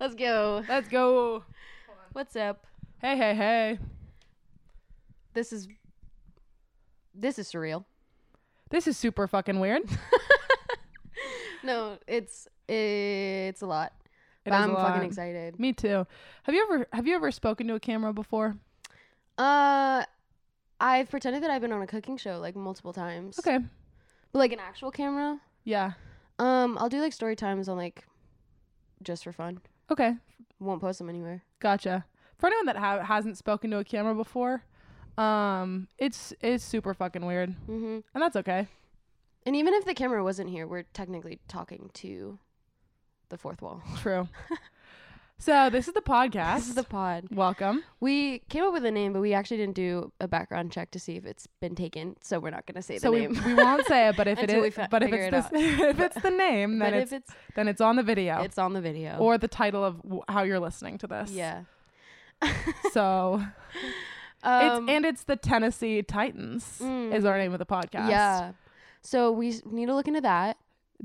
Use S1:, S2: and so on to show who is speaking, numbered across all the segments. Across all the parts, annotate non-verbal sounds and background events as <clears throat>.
S1: Let's go.
S2: Let's go.
S1: What's up?
S2: Hey, hey, hey.
S1: This is this is surreal.
S2: This is super fucking weird. <laughs>
S1: No, it's it's a lot.
S2: It
S1: but
S2: is a
S1: I'm
S2: lot.
S1: fucking excited.
S2: Me too. Have you ever have you ever spoken to a camera before?
S1: Uh I've pretended that I've been on a cooking show like multiple times.
S2: Okay.
S1: But like an actual camera.
S2: Yeah.
S1: Um I'll do like story times on like just for fun.
S2: Okay.
S1: Won't post them anywhere.
S2: Gotcha. For anyone that ha- hasn't spoken to a camera before, um, it's it's super fucking weird,
S1: mm-hmm.
S2: and that's okay.
S1: And even if the camera wasn't here, we're technically talking to the fourth wall.
S2: True. <laughs> so this is the podcast.
S1: This is the pod.
S2: Welcome.
S1: We came up with a name, but we actually didn't do a background check to see if it's been taken. So we're not going to say
S2: so
S1: the
S2: we,
S1: name.
S2: we won't say it, but if <laughs> it is,
S1: fi-
S2: but if it's
S1: it
S2: this, <laughs> if it's the name, then it's
S1: it's
S2: then it's on the video
S1: it's on the video.
S2: or the title of w- how you're listening to this.
S1: yeah. <laughs>
S2: So
S1: Um,
S2: it's and it's the Tennessee Titans
S1: Mm.
S2: is our name of the podcast.
S1: yeah. So we s- need to look into that.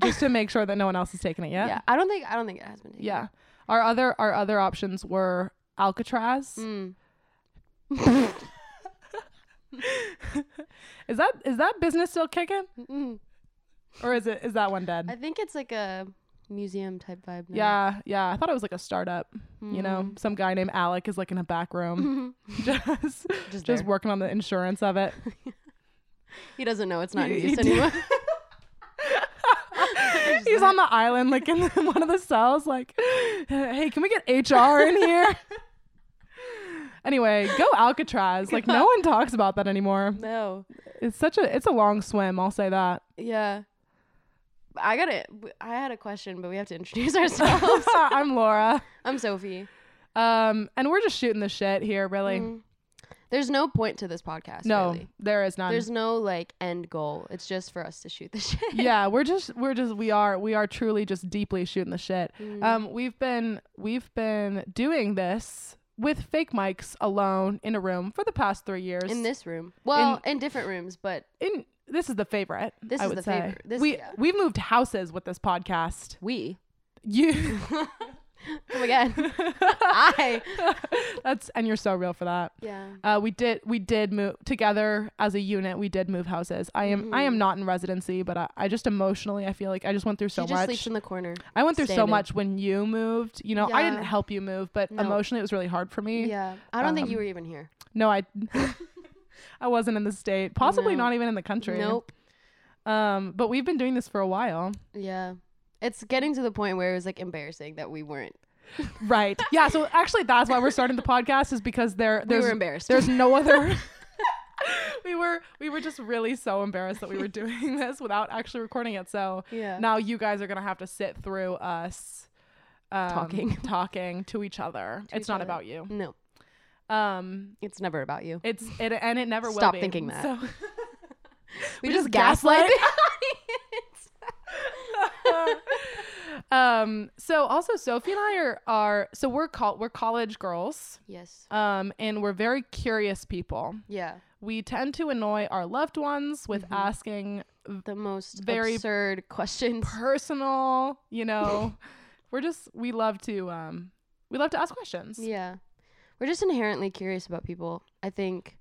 S2: Just to make sure that no one else has taken it yet.
S1: Yeah. I don't think I don't think it has been taken.
S2: Yeah. Our other our other options were Alcatraz.
S1: Mm. <laughs>
S2: Is that is that business still kicking?
S1: Mm.
S2: Or is it is that one dead?
S1: I think it's like a museum type vibe. Now.
S2: yeah, yeah. I thought it was like a startup. You know,
S1: Mhm.
S2: some guy named Alec is like in a back room <laughs> <laughs> just
S1: just
S2: just working on the insurance of it.
S1: He doesn't know it's not in use anymore.
S2: He's on the island, like in <laughs> one of the cells, like, hey, can we get HR in here? <laughs> anyway, go Alcatraz. Like no one talks about that anymore.
S1: no.
S2: It's such a it's a long swim. I'll say that.
S1: Yeah. I got it. I had a question, but we have to introduce <laughs> ourselves.
S2: I'm Laura.
S1: I'm Sophie.
S2: Um, and we're just shooting the shit here, really.
S1: Mm. There's no point to this podcast.
S2: no,
S1: really.
S2: there is none.
S1: There's no like end goal. It's just for us to shoot the <laughs> shit.
S2: yeah, we're just we're just we are we are truly just deeply shooting the shit.
S1: Mm.
S2: Um, we've been we've been doing this with fake mics alone in a room for the past three years.
S1: in this room. Well, in, different rooms, but
S2: in this is the favorite.
S1: This
S2: I
S1: is the
S2: say.
S1: favorite. This-
S2: we
S1: yeah.
S2: we've moved houses with this podcast.
S1: we.
S2: You, <laughs> <laughs>
S1: Oh my god. I.
S2: that's and you're so real for that.
S1: Yeah.
S2: Uh, we did we did move together as a unit. We did move houses. I am I am
S1: Mhm.
S2: not in residency, but I, I just emotionally I feel like I just went through so much.
S1: she just
S2: much.
S1: sleeps in the corner.
S2: I went through so much when you moved. You know, I didn't help you move, but
S1: No.
S2: emotionally it was really hard for me.
S1: Yeah. I don't think you
S2: Um,
S1: were even here.
S2: No, I <laughs> <laughs> I wasn't in the state. Possibly
S1: No.
S2: not even in the country.
S1: Nope.
S2: Um, but we've been doing this for a while.
S1: Yeah. It's getting to the point where it was like embarrassing that we weren't. <laughs>
S2: Right. Yeah, so actually that's why we're starting the podcast is because there
S1: We
S2: there's
S1: were embarrassed.
S2: there's no other <laughs> <laughs> we were we were just really so embarrassed that we were doing this without actually recording it. So
S1: yeah.
S2: now you guys are gonna have to sit through us um,
S1: Talking.
S2: talking to each other.
S1: To
S2: it's
S1: each
S2: not
S1: other.
S2: about you.
S1: No.
S2: Um,
S1: It's never about you.
S2: it's it and it never will
S1: Stop thinking that.
S2: So
S1: We,
S2: We
S1: just
S2: just
S1: gaslight.
S2: gaslight.
S1: the audience.
S2: Um, so also Sophie and I are are so we're col- we're college girls.
S1: yes.
S2: Um, and we're very curious people.
S1: Yeah.
S2: We tend to annoy our loved ones with
S1: Mhm.
S2: asking
S1: The most
S2: Very
S1: absurd <laughs> questions.
S2: personal, you know. <laughs> we're just we love to um we love to ask questions.
S1: Yeah. We're just inherently curious about people. I think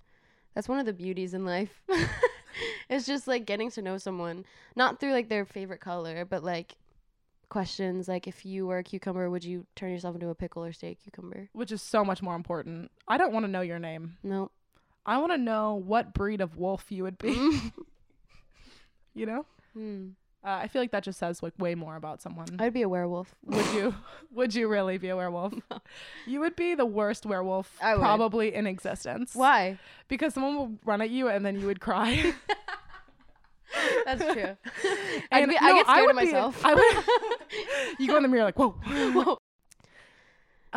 S1: that's one of the beauties in life. <laughs> it's just like getting to know someone, not through like their favorite color, but like questions like if you were a cucumber, would you turn yourself into a pickle or stay a cucumber?
S2: Which is so much more important. I don't want to know your name.
S1: No.
S2: I want to know what breed of wolf you would be, <laughs> <laughs> you know?
S1: Hmm.
S2: Uh, I feel like that just says like way more about someone.
S1: I'd be a werewolf.
S2: would you <laughs> would you really be a werewolf? You would be the worst werewolf probably in existence.
S1: Why?
S2: Because someone would run at you and then you would cry.
S1: That's true. <laughs>
S2: And
S1: be,
S2: no,
S1: I get scared of
S2: would be-
S1: myself.
S2: I would, <laughs> <laughs> you go in the mirror like, whoa.
S1: Whoa.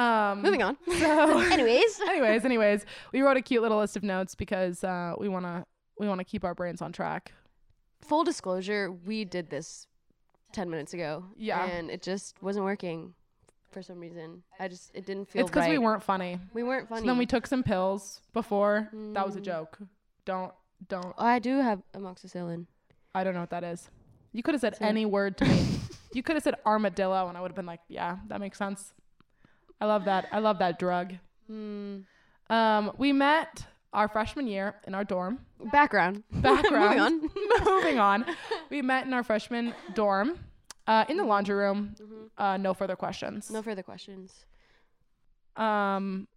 S2: Um,
S1: Moving on.
S2: So,
S1: Anyways.
S2: anyways, anyways, we wrote a cute little list of notes because uh, we wanna we wanna keep our brains on track.
S1: Full disclosure, we did this 10 minutes ago.
S2: Yeah.
S1: And it just wasn't working for some reason. I just, it didn't feel
S2: it's because we weren't funny.
S1: We weren't funny.
S2: So then we took some pills before. That was a
S1: Mm.
S2: joke. Don't don't.
S1: Oh, I do have amoxicillin.
S2: I don't know what that is. You could have said any word to me. <laughs> you could have said armadillo, and I would have been like, yeah, that makes sense. I love that. I love that drug.
S1: Mm.
S2: Um, we met our freshman year in our dorm.
S1: Background. <laughs>
S2: Background.
S1: Moving on. <laughs>
S2: Moving on. We met in our freshman dorm, uh, in the laundry room.
S1: Mhm.
S2: Uh, no further questions.
S1: No further questions.
S2: Um,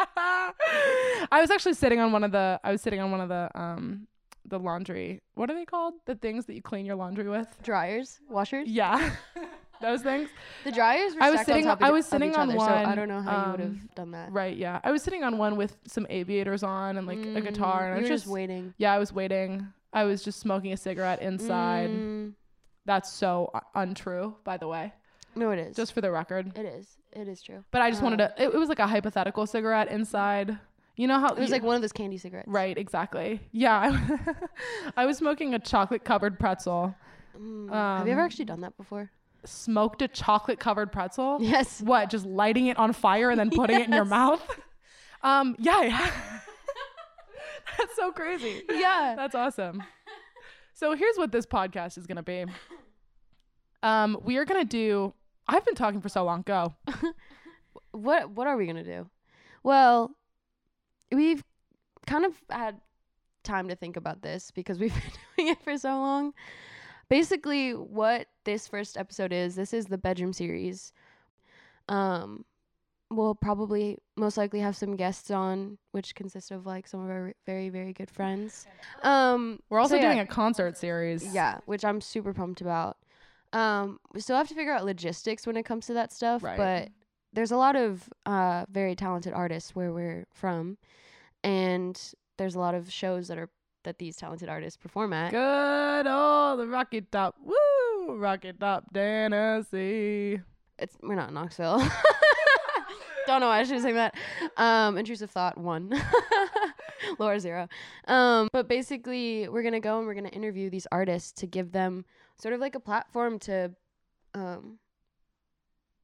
S2: I was actually sitting on one of the. I was sitting on one of the um the laundry. What are they called? The things that you clean your laundry with.
S1: Dryers, washers.
S2: Yeah, <laughs> those things.
S1: The dryers were
S2: I was
S1: on
S2: sitting-
S1: top
S2: I was sitting on
S1: other, so I don't know how you would
S2: um,
S1: have done that.
S2: Right. Yeah. I was sitting on one with some aviators on and like a guitar, and I
S1: Mm,
S2: was
S1: were
S2: just,
S1: just waiting.
S2: yeah, I was waiting. I was just smoking a cigarette inside.
S1: Mm,
S2: That's so uh, untrue, by the way,
S1: no, it is.
S2: just for the record.
S1: it is. It is true.
S2: But I just wanted
S1: Uh,
S2: to. It, it was like a hypothetical cigarette inside. You know how
S1: It was
S2: you-
S1: like one of those candy cigarettes.
S2: Right, exactly. Yeah. <laughs> I was smoking a chocolate covered pretzel.
S1: Mm, have you ever
S2: Um,
S1: actually done that before?
S2: Smoked a chocolate covered pretzel.
S1: Yes.
S2: What, just lighting it on fire and then putting it in your <laughs> mouth? Um, yeah, yeah. <laughs> That's so crazy.
S1: Yeah.
S2: That's awesome. So here's what this podcast is gonna be. Um, we are gonna do I've been talking for so long. Go.
S1: What What are we gonna do? Well, we've kind of had time to think about this because we've <laughs> been doing it for so long. Basically, what this first episode is, this is the bedroom series. Um, we'll probably most likely have some guests on, which consist of like some of our very very good friends. Um,
S2: We're also
S1: so yeah.
S2: doing a concert series.
S1: Yeah, which I'm super pumped about. Um, we still have to figure out logistics when it comes to that stuff,
S2: Right.
S1: but there's a lot of uh, very talented artists where we're from, and there's a lot of shows that are that these talented artists perform at.
S2: Good old the Rocky Top. Woo! Rocky Top, Tennessee.
S1: It's we're not in Knoxville. <laughs> Don't know why I should say that. Um, intrusive thought one, <laughs> Laura zero. Um, but basically, we're gonna go and we're gonna interview these artists to give them sort of like a platform to um,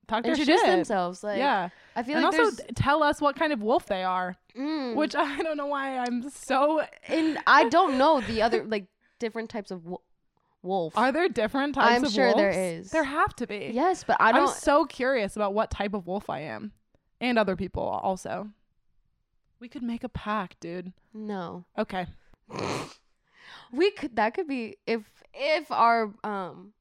S2: Talk
S1: introduce
S2: shit.
S1: themselves. Like,
S2: yeah.
S1: I feel
S2: And
S1: like
S2: also
S1: there's,
S2: tell us what kind of wolf they are.
S1: mm,
S2: Which <laughs> I don't know why I'm so.
S1: and I don't know the other like different types of wo- wolf.
S2: Are there different types of wolves?
S1: I'm sure there
S2: wolves?
S1: is.
S2: There have to be.
S1: yes, but I
S2: I'm so curious about what type of wolf I am. And other people also. We could make a pack, dude.
S1: no,
S2: Okay. <laughs>
S1: we could. That could be if if our um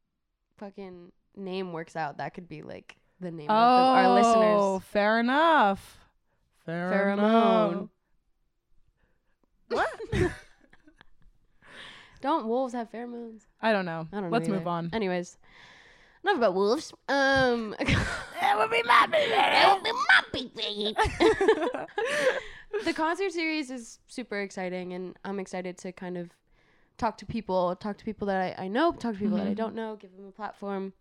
S1: fucking name works out. That could be like the name
S2: oh,
S1: of the, our listeners.
S2: Oh, fair enough. Fair
S1: Pheromone.
S2: enough. What? <laughs>
S1: Don't wolves have pheromones?
S2: I don't know.
S1: I don't know.
S2: Let's move on.
S1: Anyways, enough about wolves. Um, <laughs>
S2: That would be my <laughs>
S1: the concert series is super exciting, and I'm excited to kind of talk to people, talk to people that I, I know, talk to people that I
S2: Mhm.
S1: don't know, give them a platform.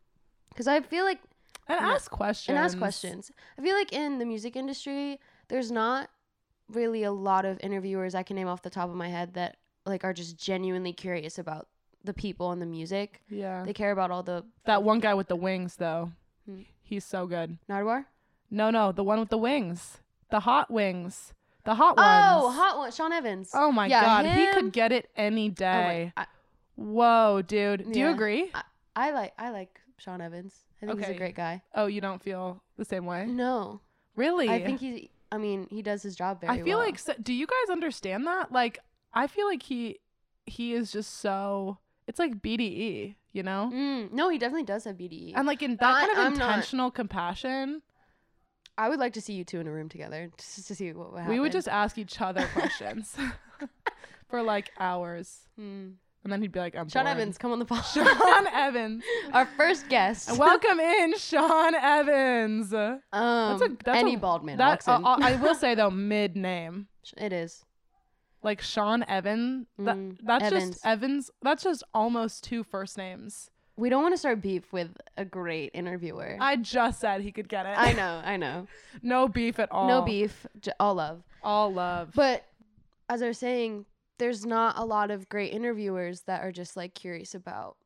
S1: Because I feel like,
S2: And
S1: Yeah.
S2: ask questions.
S1: and ask questions. I feel like in the music industry, there's not really a lot of interviewers I can name off the top of my head that like are just genuinely curious about the people and the music.
S2: Yeah.
S1: They care about all the
S2: That one guy with the wings, though.
S1: Hmm.
S2: He's so good.
S1: Nardwuar.
S2: No, no, the one with the wings. The hot wings. The hot ones.
S1: Oh, hot one, Sean Evans.
S2: Oh my
S1: Yeah,
S2: god, he could get it any
S1: Oh my-
S2: day.
S1: I,
S2: Whoa, dude. Do you
S1: Yeah.
S2: agree?
S1: I like I like Sean Evans. I think he's
S2: Okay.
S1: a great guy.
S2: Oh, you don't feel the same way?
S1: No,
S2: Really?
S1: I think he. I mean, he does his job very
S2: I feel
S1: well.
S2: like so, do you guys understand that? Like I feel like he he is just so it's like BDE, you know?
S1: Mm, no, he definitely does have BDE.
S2: And like in that
S1: I-
S2: kind of
S1: I'm not-
S2: intentional compassion,
S1: I would like to see you two in a room together just to see what would happen.
S2: we would just ask each other questions <laughs> <laughs> for like hours.
S1: Mm.
S2: And then he'd be like, I'm
S1: Sean. Evans, come on the pod. <laughs>
S2: Sean Evans. <laughs>
S1: Our first guest.
S2: Welcome in, Sean Evans.
S1: um,
S2: a- that's
S1: any
S2: a-
S1: bald man
S2: That
S1: in.
S2: uh, I will <laughs> say though, mid name
S1: it is.
S2: like Sean Evan. That,
S1: Mm,
S2: that's
S1: Evans.
S2: just Evans. That's just almost two first names.
S1: We don't want to start beef with a great interviewer.
S2: I just said he could get it.
S1: I know, I know.
S2: no beef at all.
S1: No beef, all love.
S2: All love.
S1: But as I was saying, there's not a lot of great interviewers that are just like curious about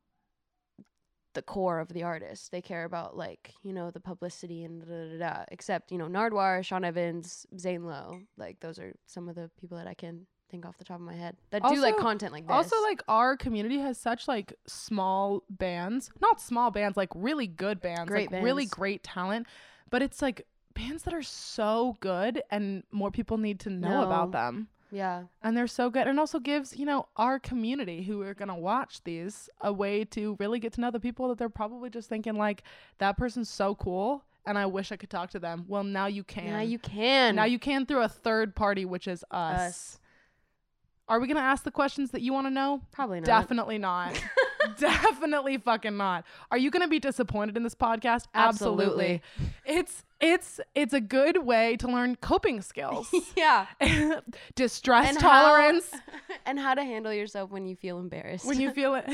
S1: the core of the artist. They care about like, you know, the publicity and da da da. da. Except, you know, Nardwuar, Sean Evans, Zane Lowe. Like those are some of the people that I can think off the top of my head that do like content like this.
S2: also, like our community has such like small bands, not small bands, like really good bands,
S1: Great
S2: like really great talent. but it's like bands that are so good and more people need to know about them.
S1: Yeah.
S2: And they're so good and also gives, you know, our community who are going to watch these a way to really get to know the people that they're probably just thinking like that person's so cool and I wish I could talk to them. Well, now you can.
S1: Now you can.
S2: Now you can through a third party which is us.
S1: Us.
S2: Are we going to ask the questions that you want to know?
S1: Probably not.
S2: Definitely not. <laughs> <laughs> Definitely fucking not. Are you going to be disappointed in this podcast?
S1: Absolutely.
S2: It's it's it's a good way to learn coping skills. <laughs>
S1: yeah. <laughs>
S2: Distress
S1: And
S2: tolerance
S1: How, and how to handle yourself when you feel embarrassed.
S2: when you feel it.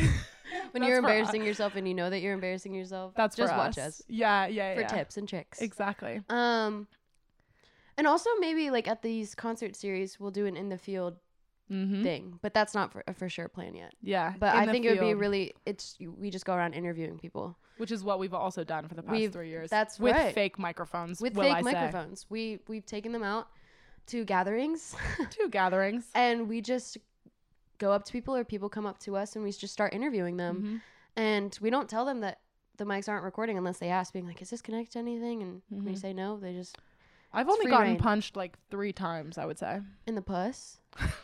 S1: when you're
S2: us.
S1: embarrassing yourself and you know that you're embarrassing yourself.
S2: That's
S1: just
S2: for
S1: watch
S2: us.
S1: us
S2: Yeah, yeah,
S1: for
S2: yeah.
S1: tips and tricks.
S2: Exactly.
S1: Um, and also maybe like at these concert series, we'll do an in the field
S2: Mm-hmm.
S1: thing, but that's not for a for sure plan yet.
S2: Yeah,
S1: But I think it would be really. It's we just go around interviewing people
S2: which is what we've also done for the past
S1: We've-
S2: three years.
S1: that's
S2: with
S1: right.
S2: fake microphones.
S1: with fake
S2: I say.
S1: microphones. We we've taken them out to gatherings, <laughs>
S2: to gatherings.
S1: and we just go up to people or people come up to us and we just start interviewing them.
S2: Mhm.
S1: And we don't tell them that the mics aren't recording unless they ask, being like, "Is this connected to anything?" And we
S2: Mhm.
S1: say no. They just
S2: I've only gotten
S1: reign.
S2: punched like three times. I would say.
S1: in the puss. <laughs>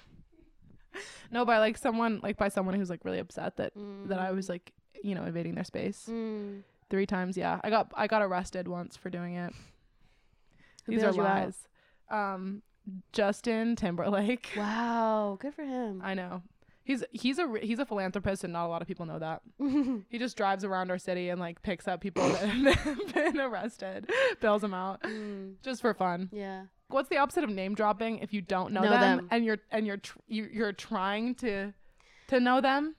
S1: <laughs>
S2: No, by like someone like by someone who's like really upset that
S1: Mm.
S2: that I was like you know invading their space
S1: Mm.
S2: three times. Yeah, I got I got arrested once for doing it.
S1: Who
S2: These are lies. Um, Justin Timberlake. <laughs>
S1: Wow, good for him.
S2: I know. He's he's a he's a philanthropist and not a lot of people know that. <laughs> He just drives around our city and like picks up people that have been arrested, bails them out
S1: Mm,
S2: just for fun.
S1: yeah.
S2: What's the opposite of name dropping if you don't know,
S1: Know
S2: them,
S1: them.
S2: and you're and you're tr- you, you're trying to to know them?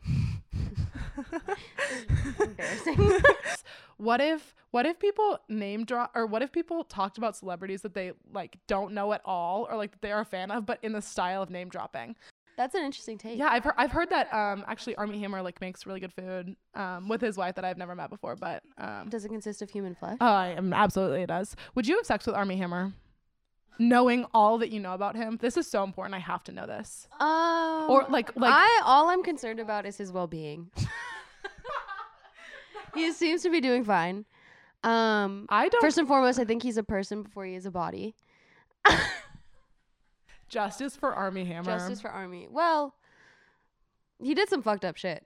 S1: Embarrassing. <laughs>
S2: what if what if people name drop or what if people talked about celebrities that they like don't know at all or like they are a fan of but in the style of name dropping?
S1: That's an interesting take.
S2: Yeah, I've heard I've heard that um actually Armie Hammer like makes really good food um with his wife that I've never met before, but um
S1: Does it consist of human flesh?
S2: oh, am absolutely it does. Would you have sex with Armie Hammer? Knowing all that you know about him, this is so important. I have to know this.
S1: Um,
S2: Or like like
S1: I all I'm concerned about is his well-being. <laughs> he seems to be doing fine. Um,
S2: I don't
S1: first and foremost, I think he's a person before he is a body. <laughs>
S2: justice for Armie Hammer.
S1: Justice for Armie. Well, he did some fucked up shit.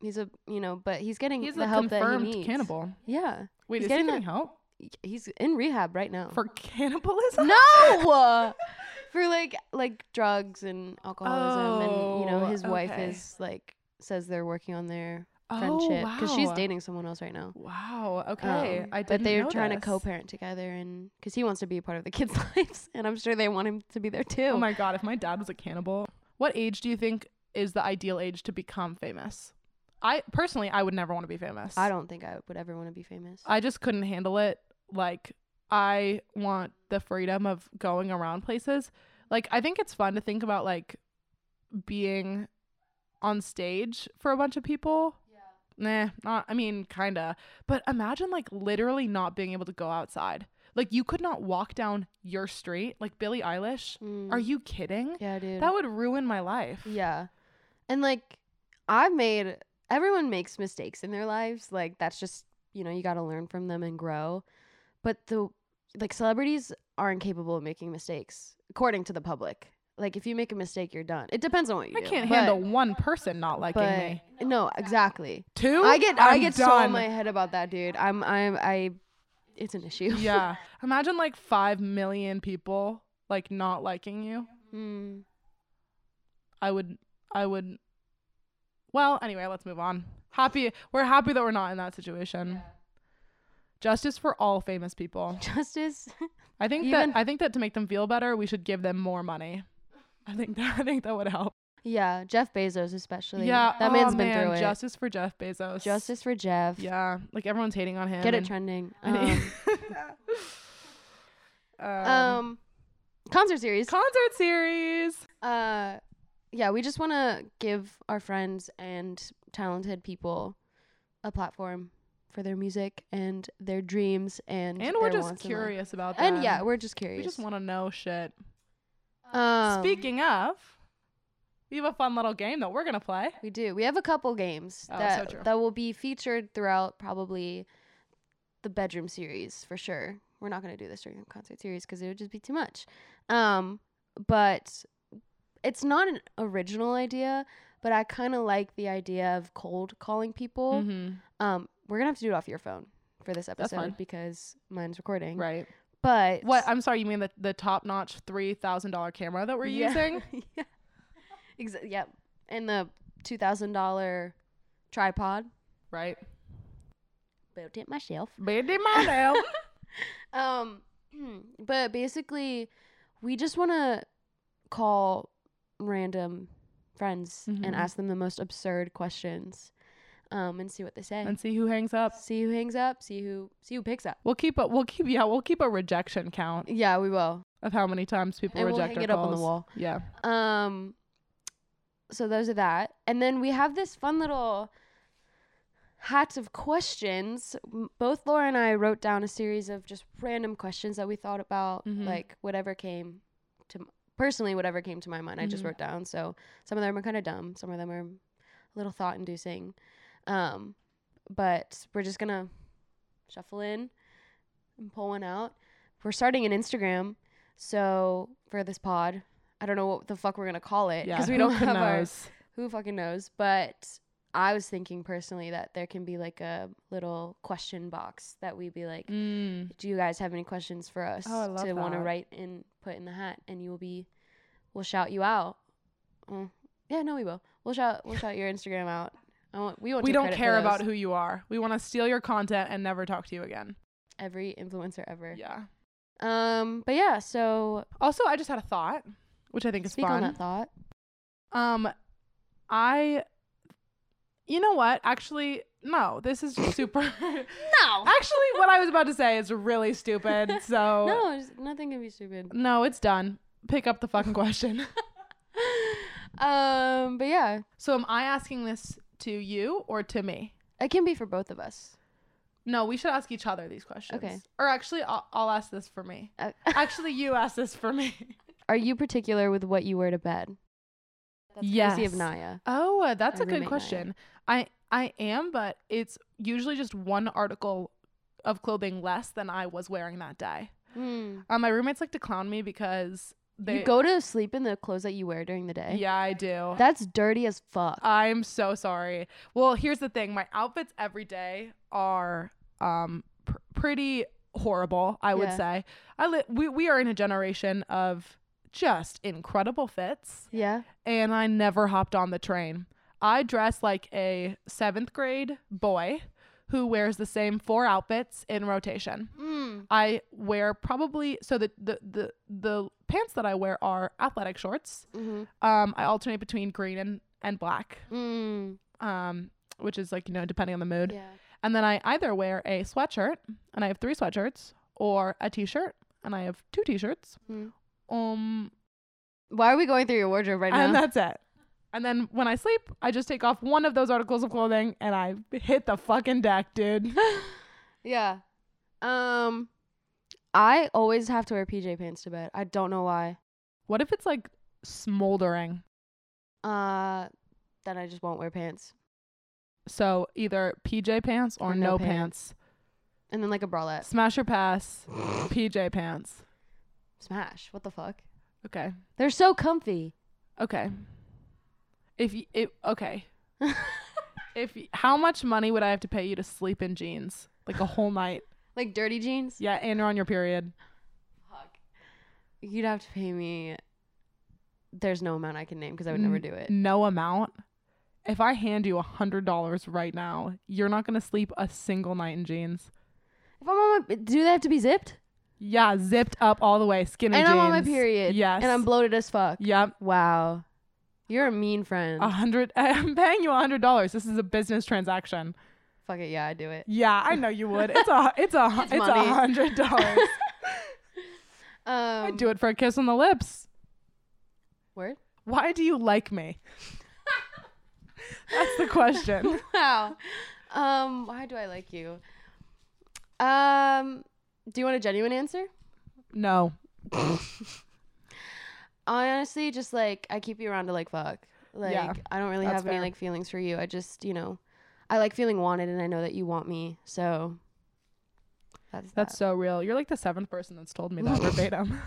S1: He's a you know, but he's getting
S2: He's
S1: the
S2: a
S1: help that he
S2: confirmed
S1: needs.
S2: cannibal.
S1: Yeah,
S2: Wait,
S1: He's
S2: is
S1: getting
S2: he getting help
S1: he's in rehab right now.
S2: for cannibalism?
S1: no, <laughs> for like like drugs and alcoholism, and you know
S2: Oh,
S1: his wife is like says they're working on their
S2: Oh,
S1: friendship because she's
S2: wow.
S1: dating someone else right now.
S2: Wow. Okay.
S1: Um,
S2: I didn't
S1: but they're trying to co-parent together, and because he wants to be a part of the kids' <laughs> lives, and I'm sure they want him to be there too.
S2: Oh my god! If my dad was a cannibal, what age do you think is the ideal age to become famous? I personally, I would never want to be famous.
S1: I don't think I would ever want to be famous.
S2: I just couldn't handle it. Like, I want the freedom of going around places. Like, I think it's fun to think about like being on stage for a bunch of people. Nah, not. I mean, kinda. But imagine like literally not being able to go outside. Like, you could not walk down your street. Like Billie Eilish.
S1: Mm.
S2: Are you kidding?
S1: Yeah, dude.
S2: That would ruin my life.
S1: yeah, and like I've made everyone makes mistakes in their lives. Like that's just you know you got to learn from them and grow. But the like celebrities are incapable of making mistakes according to the public. Like if you make a mistake, you're done. It depends on what you
S2: I
S1: do.
S2: can't
S1: but-
S2: handle one person not liking
S1: but
S2: me.
S1: no, exactly.
S2: Two?
S1: I get I
S2: I'm
S1: get so in my head about that, dude. I'm I'm I. It's an issue.
S2: yeah. <laughs> Imagine like five million people like not liking you.
S1: Mm.
S2: I would I would Well, anyway, let's move on. Happy we're happy that we're not in that situation. Justice for all famous people. <laughs>
S1: Justice.
S2: I think
S1: Even-
S2: that I think that to make them feel better, we should give them more money. I think that <laughs> I think that would help.
S1: yeah, Jeff Bezos especially.
S2: yeah,
S1: that
S2: oh,
S1: man's been
S2: man,
S1: through it.
S2: Justice for Jeff Bezos.
S1: Justice for Jeff.
S2: Yeah, like everyone's hating on him.
S1: Get it trending. <laughs> Um,
S2: um,
S1: um, concert series.
S2: concert series.
S1: uh, yeah, we just want to give our friends and talented people a platform for their music and their dreams and
S2: And we're just curious about that.
S1: And yeah, we're just curious.
S2: we just want to know shit.
S1: um,
S2: Speaking of, we have a fun little game that we're gonna play.
S1: We do. We have a couple games
S2: Oh,
S1: that
S2: true.
S1: that will be featured throughout probably the bedroom series for sure. we're not gonna do this during the concert series because it would just be too much. Um, but it's not an original idea, but I kind of like the idea of cold calling people.
S2: Mhm.
S1: Um, we're gonna have to do it off your phone for this episode because mine's recording.
S2: Right.
S1: But
S2: What? I'm sorry. You mean the the top notch three thousand dollar camera that we're
S1: Yeah.
S2: using? <laughs>
S1: yeah. Exa- yep. And the two thousand dollar tripod.
S2: Right.
S1: Built it myself.
S2: Baby model. <laughs>
S1: Um, <clears throat> but basically, we just want to call random friends
S2: Mhm.
S1: and ask them the most absurd questions, um, and see what they say.
S2: and see who hangs up.
S1: see who hangs up. See who see who picks up.
S2: We'll keep a we'll keep yeah we'll keep a rejection count
S1: Yeah, we will.
S2: of how many times people
S1: And we'll hang
S2: our
S1: it up on the wall.
S2: Yeah.
S1: Um, so those are that, and then we have this fun little hat of questions. Both Laura and I wrote down a series of just random questions that we thought about,
S2: Mhm.
S1: like whatever came to personally whatever came to my mind. I just
S2: Mhm.
S1: wrote down. So some of them are kind of dumb, some of them are a little thought inducing. Um, but we're just gonna shuffle in and pull one out. We're starting an Instagram, so for this pod. I don't know what the fuck we're gonna call it
S2: Yeah.
S1: because <laughs> we don't have our
S2: knows?
S1: who fucking knows. But I was thinking personally that there can be like a little question box that we'd be like,
S2: Mm.
S1: "Do you guys have any questions for us
S2: Oh,
S1: to want to write and put in the hat?" And you will be, we'll shout you out. Mm. Yeah, no, we will. We'll shout we'll shout your Instagram out. Want, we
S2: We don't care about who you are. We want to steal your content and never talk to you again.
S1: every influencer ever.
S2: Yeah.
S1: Um, but yeah, so
S2: Also, I just had a thought, which I think is fun.
S1: on that thought.
S2: Um, I, you know what? Actually, no. This is <laughs> super. <laughs>
S1: No,
S2: Actually, what I was about to say is really stupid. <laughs> So
S1: no, nothing can be stupid.
S2: no, it's done. Pick up the fucking question.
S1: um, but yeah,
S2: so am I asking this to you or to me?
S1: it can be for both of us.
S2: No, we should ask each other these questions.
S1: Okay.
S2: Or actually, I'll, I'll ask this for me.
S1: Uh, <laughs>
S2: Actually, you ask this for me. <laughs>
S1: Are you particular with what you wear to bed? That's courtesy of
S2: Yes.
S1: Naya.
S2: Oh, uh, that's a good
S1: roommate Naya.
S2: question. I I am, but it's usually just one article of clothing less than I was wearing that day.
S1: Hmm.
S2: Um, my roommates like to clown me because they
S1: you go to sleep in the clothes that you wear during the day.
S2: Yeah, I do.
S1: That's dirty as fuck.
S2: I'm so sorry. Well, here's the thing. My outfits every day are um pr- pretty horrible, I would
S1: Yeah.
S2: say. I li- we we are in a generation of just incredible fits
S1: yeah.
S2: and I never hopped on the train. I dress like a 7th grade boy who wears the same four outfits in rotation.
S1: Mm.
S2: I wear probably so the the the, the pants that I wear are athletic shorts.
S1: Mm-hmm.
S2: Um I alternate between green and and black
S1: Mm.
S2: um, which is like you know depending on the mood.
S1: Yeah.
S2: And then I either wear a sweatshirt, and I have three sweatshirts, or a t-shirt, and I have two t-shirts.
S1: Mm.
S2: Um,
S1: Why are we going through your wardrobe right now?
S2: and that's it. And then when I sleep, I just take off one of those articles of clothing, and I hit the fucking deck, dude. <laughs>
S1: yeah. Um, I always have to wear PJ pants to bed. I don't know why.
S2: what if it's like smoldering?
S1: Uh, then I just won't wear pants.
S2: So either PJ pants or,
S1: Or no
S2: no,
S1: pants.
S2: pants.
S1: And then like a bralette.
S2: Smash or pass, <laughs> PJ pants.
S1: Smash. What the fuck?
S2: Okay.
S1: They're so comfy.
S2: Okay. If you, it, okay. If y- how much money would I have to pay you to sleep in jeans like a whole night? <laughs>
S1: like dirty jeans.
S2: Yeah, and you're on your period.
S1: Fuck. You'd have to pay me. There's no amount I can name because I would never do it.
S2: No amount. If I hand you a hundred dollars right now, you're not gonna sleep a single night in jeans.
S1: If I'm on my, do they have to be zipped?
S2: Yeah, zipped up all the way, skinny
S1: and
S2: jeans.
S1: I'm on my period.
S2: Yes.
S1: And I'm bloated as fuck.
S2: Yep.
S1: Wow. You're a mean friend.
S2: A hundred. <laughs> I'm paying you a hundred dollars. This is a business transaction.
S1: Fuck it. Yeah, I do it.
S2: Yeah, I know you would. It's a. It's a.
S1: It's
S2: it's a hundred dollars. <laughs>
S1: Um,
S2: I'd do it for a kiss on the lips.
S1: Word?
S2: Why do you like me? That's the question. <laughs>
S1: wow. Um, why do I like you? Um, do you want a genuine answer?
S2: No.
S1: I honestly just like I keep you around to like fuck. Like
S2: Yeah,
S1: I don't really have any like feelings for you. I just, you know, I like feeling wanted and I know that you want me. So That's
S2: That's
S1: that.
S2: so real. You're like the seventh person that's told me that <laughs> verbatim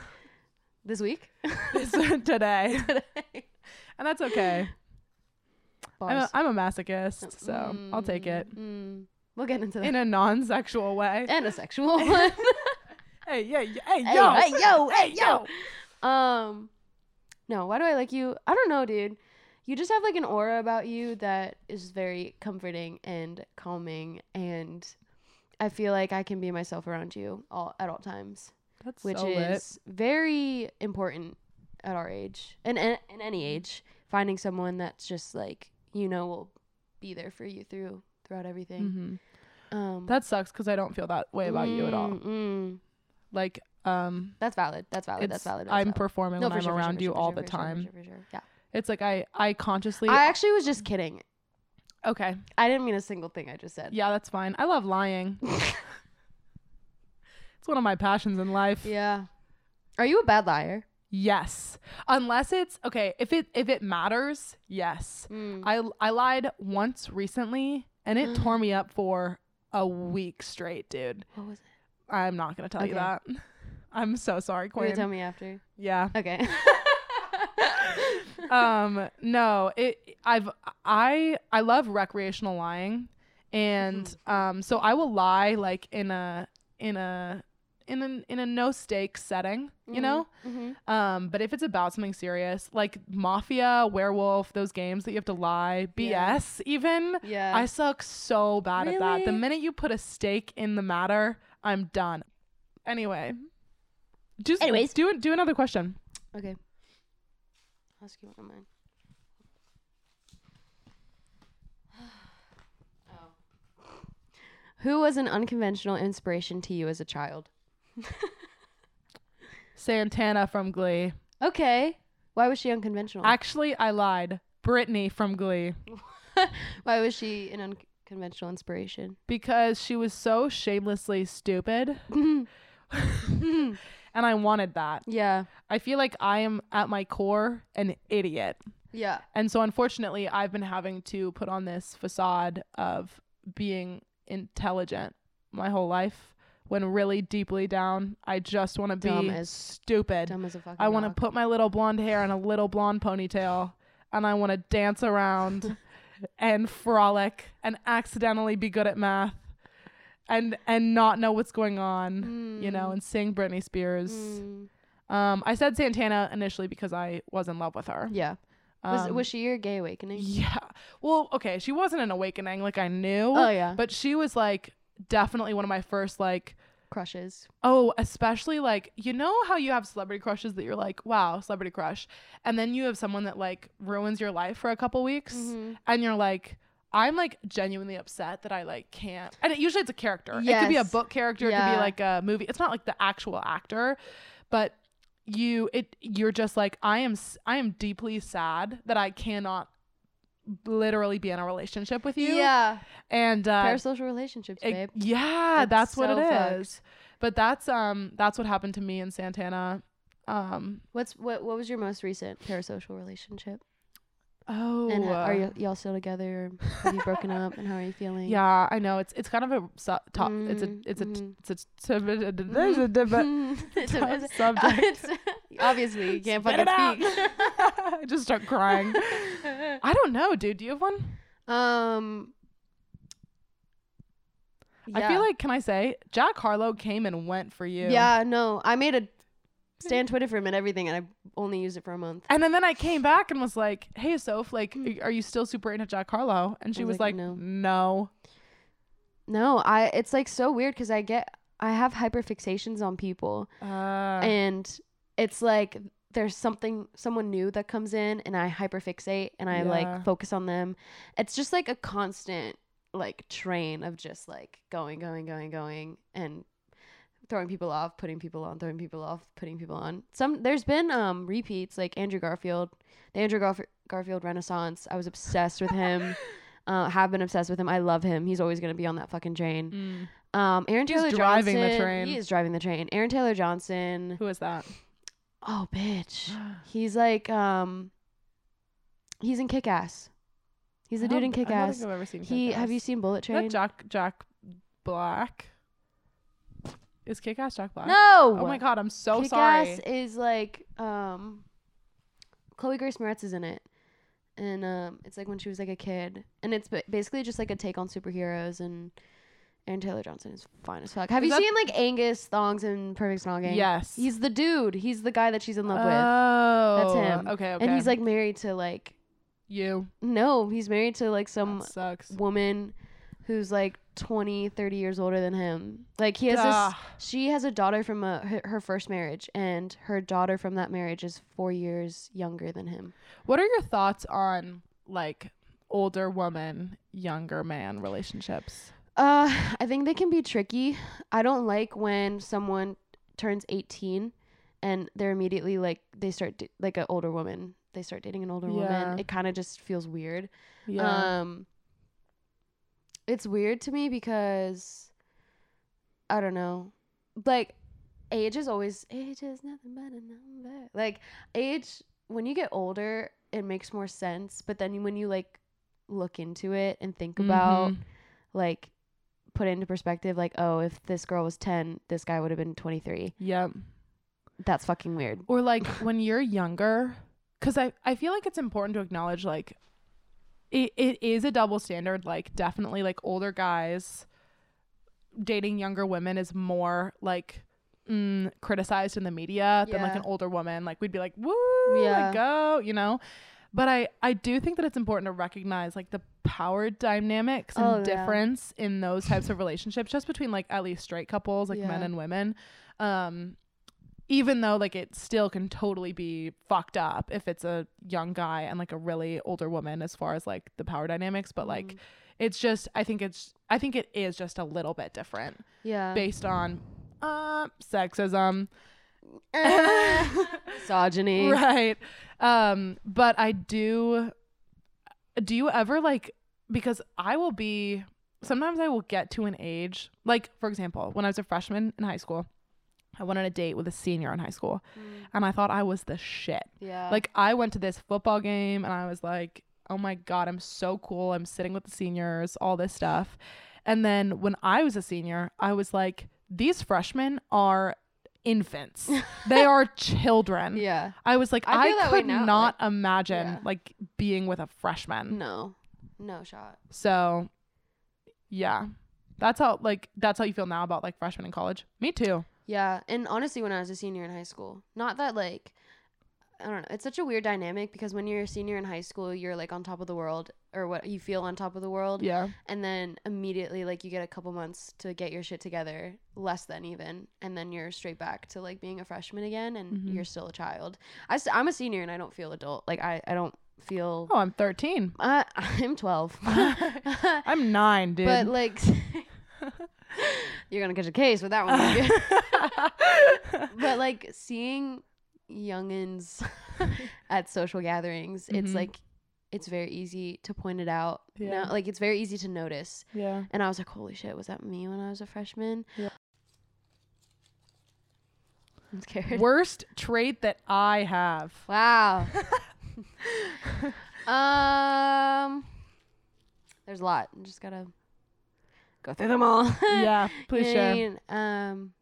S1: this week. <laughs> <laughs>
S2: today, and that's okay. I'm a. I'm a masochist, so I'll take it
S1: Mm, mm. We'll get into that.
S2: in a non-sexual way.
S1: and a sexual one.
S2: Hey, yeah, yeah, hey,
S1: Hey,
S2: yo,
S1: hey, yo,
S2: hey,
S1: yo. Um, no, why do I like you? I don't know, dude. You just have like an aura about you that is very comforting and calming, and I feel like I can be myself around you all at all times,
S2: That's
S1: which
S2: so lit.
S1: is very important at our age and in, any age. Finding someone that's just like you know will be there for you through throughout everything.
S2: Mhm.
S1: Um,
S2: That sucks because I don't feel that way about you at all.
S1: mm, mm.
S2: Like, um,
S1: That's valid. That's valid. That's valid. That's
S2: I'm
S1: valid.
S2: performing
S1: No,
S2: when I'm
S1: sure, for sure,
S2: around you
S1: sure,
S2: all the
S1: for sure, for
S2: time.
S1: sure, for sure. Yeah.
S2: It's like I, I consciously.
S1: I actually was just kidding.
S2: okay,
S1: I didn't mean a single thing I just said.
S2: yeah, that's fine. I love lying. <laughs> it's one of my passions in life.
S1: Yeah. Are you a bad liar?
S2: Yes, unless it's okay. If it if it matters, yes.
S1: Mm.
S2: I I lied once recently, and it tore <gasps> me up for a week straight, dude.
S1: What was it?
S2: I'm not gonna tell you that. I'm so sorry,
S1: You tell me after?
S2: yeah.
S1: Okay. <laughs>
S2: um no it i've i i love recreational lying and
S1: Mm-hmm.
S2: um so i will lie like in a in a in a in a no stakes setting you know
S1: hmm
S2: um but if it's about something serious like mafia werewolf those games that you have to lie bs
S1: Yeah.
S2: even
S1: Yeah.
S2: i suck so bad at that the minute you put a stake in the matter i'm done anyway just
S1: Anyways.
S2: do do another question
S1: okay. I'll ask you one of mine. <sighs> oh. Who was an unconventional inspiration to you as a child? <laughs>
S2: santana from glee
S1: Okay. Why was she unconventional?
S2: Actually, I lied. Brittany from Glee. <laughs>
S1: Why was she an unconventional inspiration?
S2: Because she was so shamelessly stupid. <laughs> and I wanted that.
S1: yeah.
S2: I feel like I am, at my core, an idiot.
S1: Yeah.
S2: And so, unfortunately, I've been having to put on this facade of being intelligent my whole life when really deeply down, I just want to be
S1: Dumb as-
S2: stupid.
S1: Dumb as a fucking
S2: I want to put my little blonde hair in a little blonde ponytail and I want to dance around <laughs> and frolic and accidentally be good at math and and not know what's going on, you know,
S1: Mm.
S2: and sing Britney Spears.
S1: Mm.
S2: Um I said Santana initially because I was in love with her.
S1: Yeah. Was,
S2: Um,
S1: was she your gay awakening?
S2: Yeah. Well, okay, she wasn't an awakening like I knew,
S1: Oh yeah.
S2: but she was like definitely one of my first like
S1: Crushes.
S2: Oh, especially like you know how you have celebrity crushes that you're like, wow, celebrity crush, and then you have someone that like ruins your life for a couple weeks,
S1: Mhm.
S2: and you're like, I'm like genuinely upset that I like can't. And it, usually it's a character. Yes. It could be a book character. It could be like a movie. It's not like the actual actor, but you it you're just like I am I am deeply sad that I cannot literally be in a relationship with you.
S1: Yeah.
S2: And uh,
S1: Parasocial relationships,
S2: it-
S1: babe.
S2: yeah,
S1: That's
S2: that's what
S1: so
S2: it
S1: fucked.
S2: is. But that's um that's what happened to me in Santana. Um
S1: What's what? What was your most recent parasocial relationship?
S2: Oh
S1: and ha- are
S2: uh,
S1: you y'all still together? Or have you broken up? And how are you feeling?
S2: Yeah, I know it's it's kind of a su- top. it's a
S1: Mm,
S2: it's a it's a, it's a, there's a different
S1: It's a- <laughs> it's
S2: subject.
S1: obviously, you can't
S2: Spit
S1: fucking speak.
S2: I <laughs> just start crying. <laughs> I don't know, dude. Do you have one?
S1: um.
S2: I feel like can I say Jack Harlow came and went for you.
S1: Yeah, no. I made a stand Twitter for him and everything, and I only used it for a month.
S2: And then, then I came back and was like, "Hey, Soph, like, are you still super into Jack Harlow?" And she
S1: was like, "No."
S2: "No."
S1: No, I. It's like so weird because I get I have hyperfixations on people,
S2: Uh,
S1: and it's like there's something someone new that comes in, and I hyperfixate and I
S2: Yeah.
S1: like focus on them. It's just like a constant like train of just like going, going, going, going, and throwing people off, putting people on, throwing people off, putting people on. Some there's been um repeats like Andrew Garfield, the Andrew Garf- Garfield Renaissance. I was obsessed with him. <laughs> Uh, have been obsessed with him. I love him. He's always gonna be on that fucking train.
S2: mm.
S1: Um, Aaron
S2: He's
S1: Taylor
S2: driving the
S1: Johnson.
S2: train.
S1: He is driving the train. Aaron Taylor Johnson.
S2: Who is that?
S1: Oh, bitch. <gasps> He's like um. He's in Kick Ass. He's a dude in Kick
S2: I don't
S1: Ass.
S2: think I've ever seen
S1: He have you seen Bullet Train?
S2: Jack Jack Black? Is Kick Ass Jack Black?
S1: No.
S2: Oh my god, I'm so
S1: Kick-Ass
S2: sorry.
S1: is like um, Chloe Grace Moretz is in it, and um, it's like when she was like a kid, and it's basically just like a take on superheroes and. Aaron Taylor Johnson is fine as fuck. Have
S2: Is
S1: you seen like Angus Thongs and Perfect Snogging?
S2: Yes.
S1: He's the dude. He's the guy that she's in love with.
S2: oh,
S1: That's him.
S2: Okay, okay.
S1: And he's like married to like
S2: you.
S1: no, he's married to like some woman who's like 20, 30 years older than him. Like he has this she has a daughter from a, her, her first marriage and her daughter from that marriage is 4 years younger than him.
S2: What are your thoughts on like older woman, younger man relationships?
S1: Uh I think they can be tricky. I don't like when someone turns 18 and they're immediately like they start like an older woman. They start dating an older
S2: Yeah.
S1: woman. It kind of just feels weird.
S2: Yeah.
S1: Um, it's weird to me because I don't know, like age is always age is nothing but a number. Like age, when you get older, it makes more sense. But then when you like look into it and think about
S2: Mhm.
S1: like put it into perspective, like oh, if this girl was ten, this guy would have been twenty three.
S2: Yep.
S1: That's fucking weird.
S2: Or like <laughs> when you're younger, because I, I feel like it's important to acknowledge like it, it is a double standard. Like definitely like older guys dating younger women is more like mm, criticized in the media than like an older woman. Like we'd be like, woo,
S1: Yeah.
S2: like go, you know. But I I do think that it's important to recognize like the power dynamics and
S1: Oh, yeah.
S2: difference in those types of relationships, just between like at least straight couples, like men and women. Um, even though like it still can totally be fucked up if it's a young guy and like a really older woman as far as like the power dynamics but like
S1: Mhm.
S2: it's just i think it's i think it is just a little bit different
S1: yeah,
S2: based on uh sexism <laughs>
S1: misogyny. <laughs>
S2: right um but i do do you ever like because i will be sometimes i will get to an age like for example when i was a freshman in high school i went on a date with a senior in high school
S1: Mm,
S2: and i thought i was the shit
S1: yeah,
S2: like i went to this football game and i was like oh my god i'm so cool i'm sitting with the seniors all this stuff and then when i was a senior i was like these freshmen are infants <laughs> they are children
S1: yeah.
S2: I was like,
S1: I
S2: I,
S1: feel that way
S2: could
S1: now,
S2: not imagine
S1: yeah.
S2: like being with a freshman.
S1: No, no shot.
S2: So, yeah, that's how like that's how you feel now about like freshmen in college. Me too.
S1: Yeah, and honestly, when I was a senior in high school, not that like, I don't know, it's such a weird dynamic because when you're a senior in high school, you're like on top of the world, or what you feel on top of the world,
S2: Yeah,
S1: and then immediately like you get a couple months to get your shit together, less than even, and then you're straight back to like being a freshman again, and
S2: Mhm.
S1: you're still a child. I st- I'm a senior and I don't feel adult. Like I I don't feel.
S2: Oh, I'm 13.
S1: Uh, <laughs> I'm 12. <laughs>
S2: I'm nine, dude.
S1: but like, <laughs> <laughs> you're gonna catch a case with that one. <laughs> but like seeing youngins <laughs> at social gatherings, it's
S2: Mhm.
S1: like it's very easy to point it out.
S2: Yeah.
S1: Yeah. like it's very easy to notice.
S2: yeah.
S1: And I was like, holy shit, was that me when I was a freshman?
S2: Yeah.
S1: I'm scared.
S2: Worst trait that I have.
S1: wow. um, there's a lot. I just gotta go through them all. <laughs>
S2: yeah, please
S1: You know
S2: share.
S1: I mean? Um.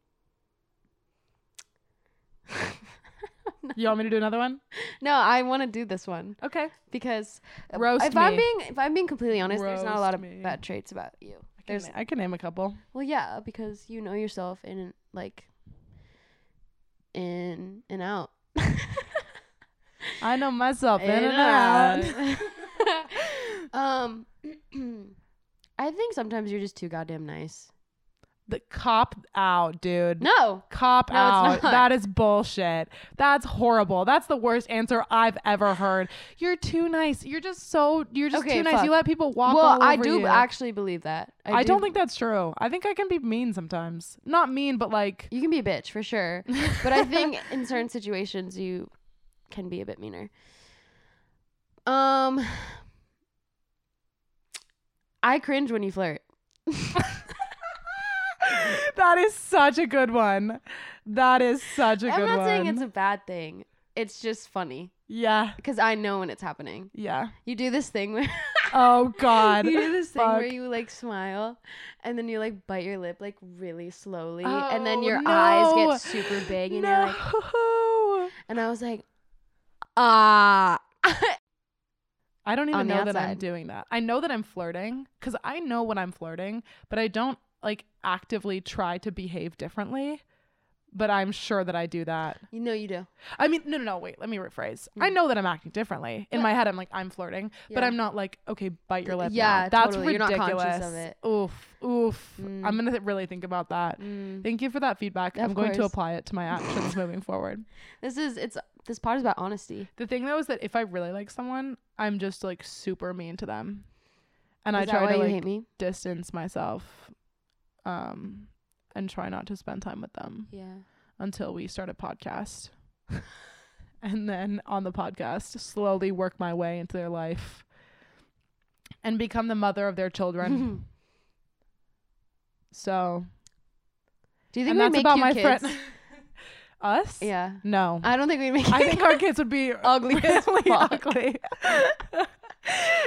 S2: You want me to do another one? <laughs>
S1: No, I want to do this one
S2: Okay.
S1: because
S2: Roast
S1: if I'm
S2: me.
S1: being if I'm being completely honest, there's not a lot
S2: Roast
S1: of
S2: me.
S1: bad traits about you.
S2: I can,
S1: There's
S2: I can name a couple.
S1: well, yeah, because you know yourself in like in and out.
S2: I know myself <laughs> in and out.
S1: um, <clears throat> <clears throat> I think sometimes you're just too goddamn nice.
S2: The cop out, dude.
S1: No,
S2: Cop
S1: No,
S2: out.
S1: it's not.
S2: That is bullshit. That's horrible. That's the worst answer I've ever heard. You're too nice. You're just so. You're just
S1: Okay,
S2: too nice.
S1: fuck.
S2: You let people walk
S1: well,
S2: all over
S1: I do
S2: you.
S1: actually believe that.
S2: I,
S1: do-
S2: don't think that's true. I think I can be mean sometimes. Not mean, but like.
S1: you can be a bitch for sure. but I think <laughs> in certain situations you can be a bit meaner. Um I cringe when you flirt. <laughs> <laughs>
S2: that is such a good one. That is such a
S1: I'm
S2: good one.
S1: I'm not saying it's a bad thing. It's just funny
S2: yeah.
S1: because I know when it's happening.
S2: Yeah.
S1: You do this thing where <laughs>
S2: Oh God.
S1: you do this thing where you like smile and then you like bite your lip like really slowly and then
S2: Oh,
S1: your eyes get super big and you're like
S2: no.
S1: and I was like ah
S2: I don't even know that I'm doing that. I know that I'm flirting because I know when I'm flirting, but I don't like actively try to behave differently. But I'm sure that I do that.
S1: you know you do
S2: I mean, no, no, no. Wait, let me rephrase. I
S1: Mm.
S2: know that I'm acting differently. In
S1: Yeah.
S2: my head, I'm like, I'm flirting, but I'm not like, okay, bite your lip.
S1: Yeah,
S2: now. that's
S1: totally. You're not
S2: ridiculous.
S1: conscious of it.
S2: Oof, oof.
S1: Mm.
S2: I'm gonna th- really think about that.
S1: Mm.
S2: Thank you for that feedback.
S1: Of
S2: I'm going to apply it to my actions <laughs> moving forward.
S1: this is it's this part is about honesty
S2: The thing though is that if I really like someone, I'm just like super mean to them, and
S1: is
S2: I try to like distance myself, um, and try not to spend time with them
S1: yeah
S2: until we start a podcast. <laughs> and then on the podcast, slowly work my way into their life and become the mother of their children. <laughs> so,
S1: do you think we
S2: that's
S1: make
S2: about my
S1: kids
S2: friend. <laughs> Us?
S1: yeah
S2: No.
S1: I don't think we make
S2: I think our kids would be
S1: Ugly as
S2: really
S1: fuck.
S2: ugly.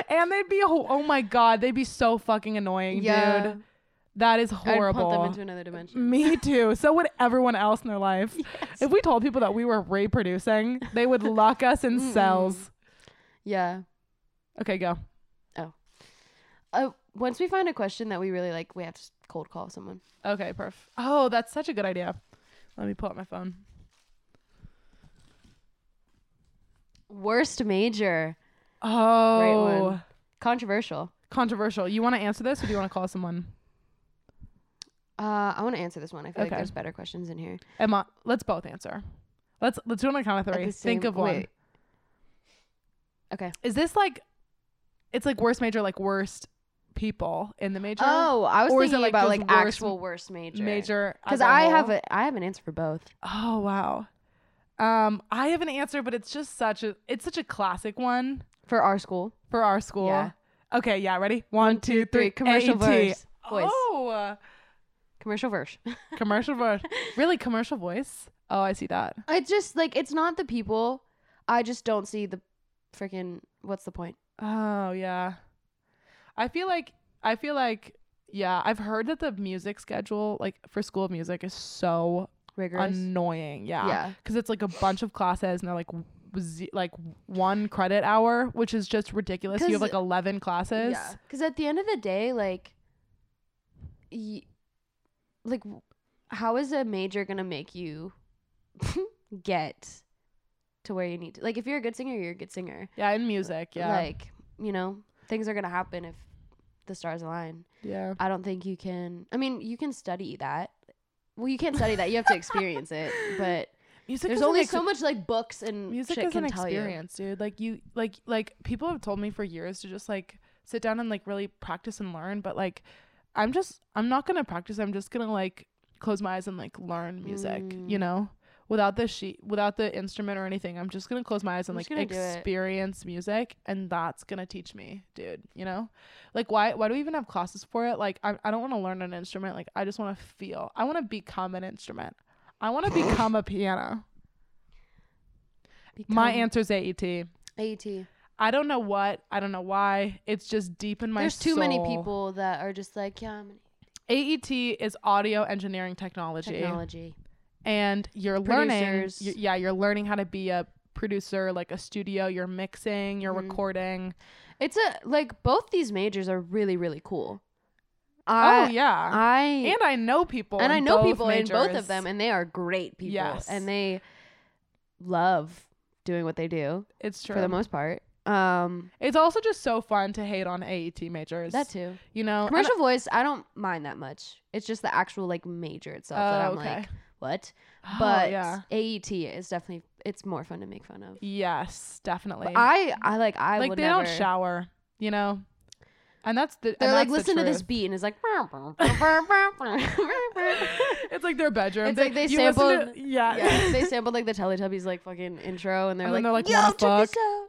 S2: and they'd be ho- oh my god, they'd be so fucking annoying,
S1: yeah
S2: dude. That is
S1: I'd pump them
S2: horrible.
S1: into another dimension
S2: Me <laughs> too. So would everyone else in their life.
S1: yes.
S2: If we told people that we were reproducing, they would lock us in
S1: Mm-mm.
S2: cells.
S1: yeah
S2: Okay, go. Oh.
S1: Uh, once we find a question that we really like, we have to cold call someone.
S2: Okay, perf. Oh, that's such a good idea. Let me pull up my phone.
S1: Worst major,
S2: Oh,
S1: one. controversial.
S2: controversial. You want to answer this, or do you want to call someone?
S1: Uh, I want to answer this one. I feel like
S2: Okay.
S1: there's better questions in here.
S2: Emma, let's both answer. Let's let's do it on a count of
S1: At
S2: three.
S1: the
S2: Think
S1: same-
S2: of one.
S1: wait. Okay.
S2: Is this like it's like worst major like worst people in the major?
S1: Oh, I was
S2: Or is it,
S1: thinking
S2: like,
S1: about
S2: just
S1: like
S2: worst
S1: actual worst major.
S2: major
S1: Because
S2: a
S1: I have
S2: whole?
S1: a I have an answer for both.
S2: Oh wow. Um I have an answer but it's just such a it's such a classic one
S1: For our school.
S2: for our school.
S1: Yeah.
S2: Okay, yeah, ready? One, two, three.
S1: Commercial
S2: AET.
S1: verse. Voice.
S2: Oh,
S1: Commercial verse. <laughs>
S2: commercial voice. Really commercial voice? Oh, I see that.
S1: it's just like it's not the people. I just don't see the freaking what's the point?
S2: Oh, yeah. I feel like I feel like yeah, I've heard that the music schedule like for school of music is so
S1: Rigorous.
S2: annoying. Yeah.
S1: yeah.
S2: Cuz it's like a bunch of classes and they're like z- like one credit hour, which is just ridiculous. You have like 11 classes.
S1: Yeah. Because at the end of the day, like, y- like, how is a major gonna make you <laughs> get to where you need to? Like, if you're a good singer, you're a good singer.
S2: Yeah, in music, yeah.
S1: Like, you know, things are gonna happen if the stars align.
S2: yeah.
S1: I don't think you can. I mean, you can study that. Well, you can't study that. You have to <laughs> experience it. But
S2: Music
S1: there's only
S2: ex-
S1: so much like books and
S2: music is
S1: can
S2: an
S1: tell
S2: experience, dude. Like you like like people have told me for years to just like sit down and like really practice and learn, but like I'm just I'm not to practice. I'm just to like close my eyes and like learn music, you
S1: Mm.
S2: know? Without the sheet, without the instrument or anything, I'm just gonna close my eyes and
S1: I'm
S2: like
S1: just gonna do it.
S2: experience music, and that's gonna teach me, dude. You know, like why why do we even have classes for it? Like I I don't want to learn an instrument. Like I just want to feel. I want to become an instrument. I want to <gasps> become a piano.
S1: you.
S2: My answer is AET.
S1: AET.
S2: I don't know what. I don't know why. It's just deep in my
S1: There's too many people that are just like, yeah, I'm an
S2: AET is audio engineering technology,
S1: technology.
S2: and you're learning.
S1: Producers.
S2: you yeah, you're learning how to be a producer, like a studio. You're mixing. You're
S1: Mhm.
S2: recording.
S1: It's a like both these majors are really really cool.
S2: oh yeah,
S1: I
S2: and I know people.
S1: and
S2: in
S1: I know
S2: both
S1: people in both of them, and they are great people.
S2: Yes.
S1: and they love doing what they do
S2: It's true.
S1: for the most part. Um,
S2: it's also just so fun to hate on AET majors.
S1: that too.
S2: you know. and
S1: Commercial voice, I don't mind that much. It's just the actual like major itself that
S2: Oh,
S1: I'm
S2: okay.
S1: like, what?
S2: Oh,
S1: But
S2: yeah.
S1: AET is definitely it's more fun to make fun of.
S2: Yes, definitely.
S1: But I I like I
S2: like they
S1: never.
S2: don't shower, you know. And that's the.
S1: They're like
S2: that's the
S1: listen to this beat and it's like. <laughs>
S2: it's like their bedroom.
S1: It's like they sampled-
S2: to- yeah.
S1: yeah, they <laughs> sampled like the Teletubbies like fucking intro, and they're
S2: And
S1: like,
S2: they're like,
S1: "Yo,
S2: "Wanna
S1: check this out.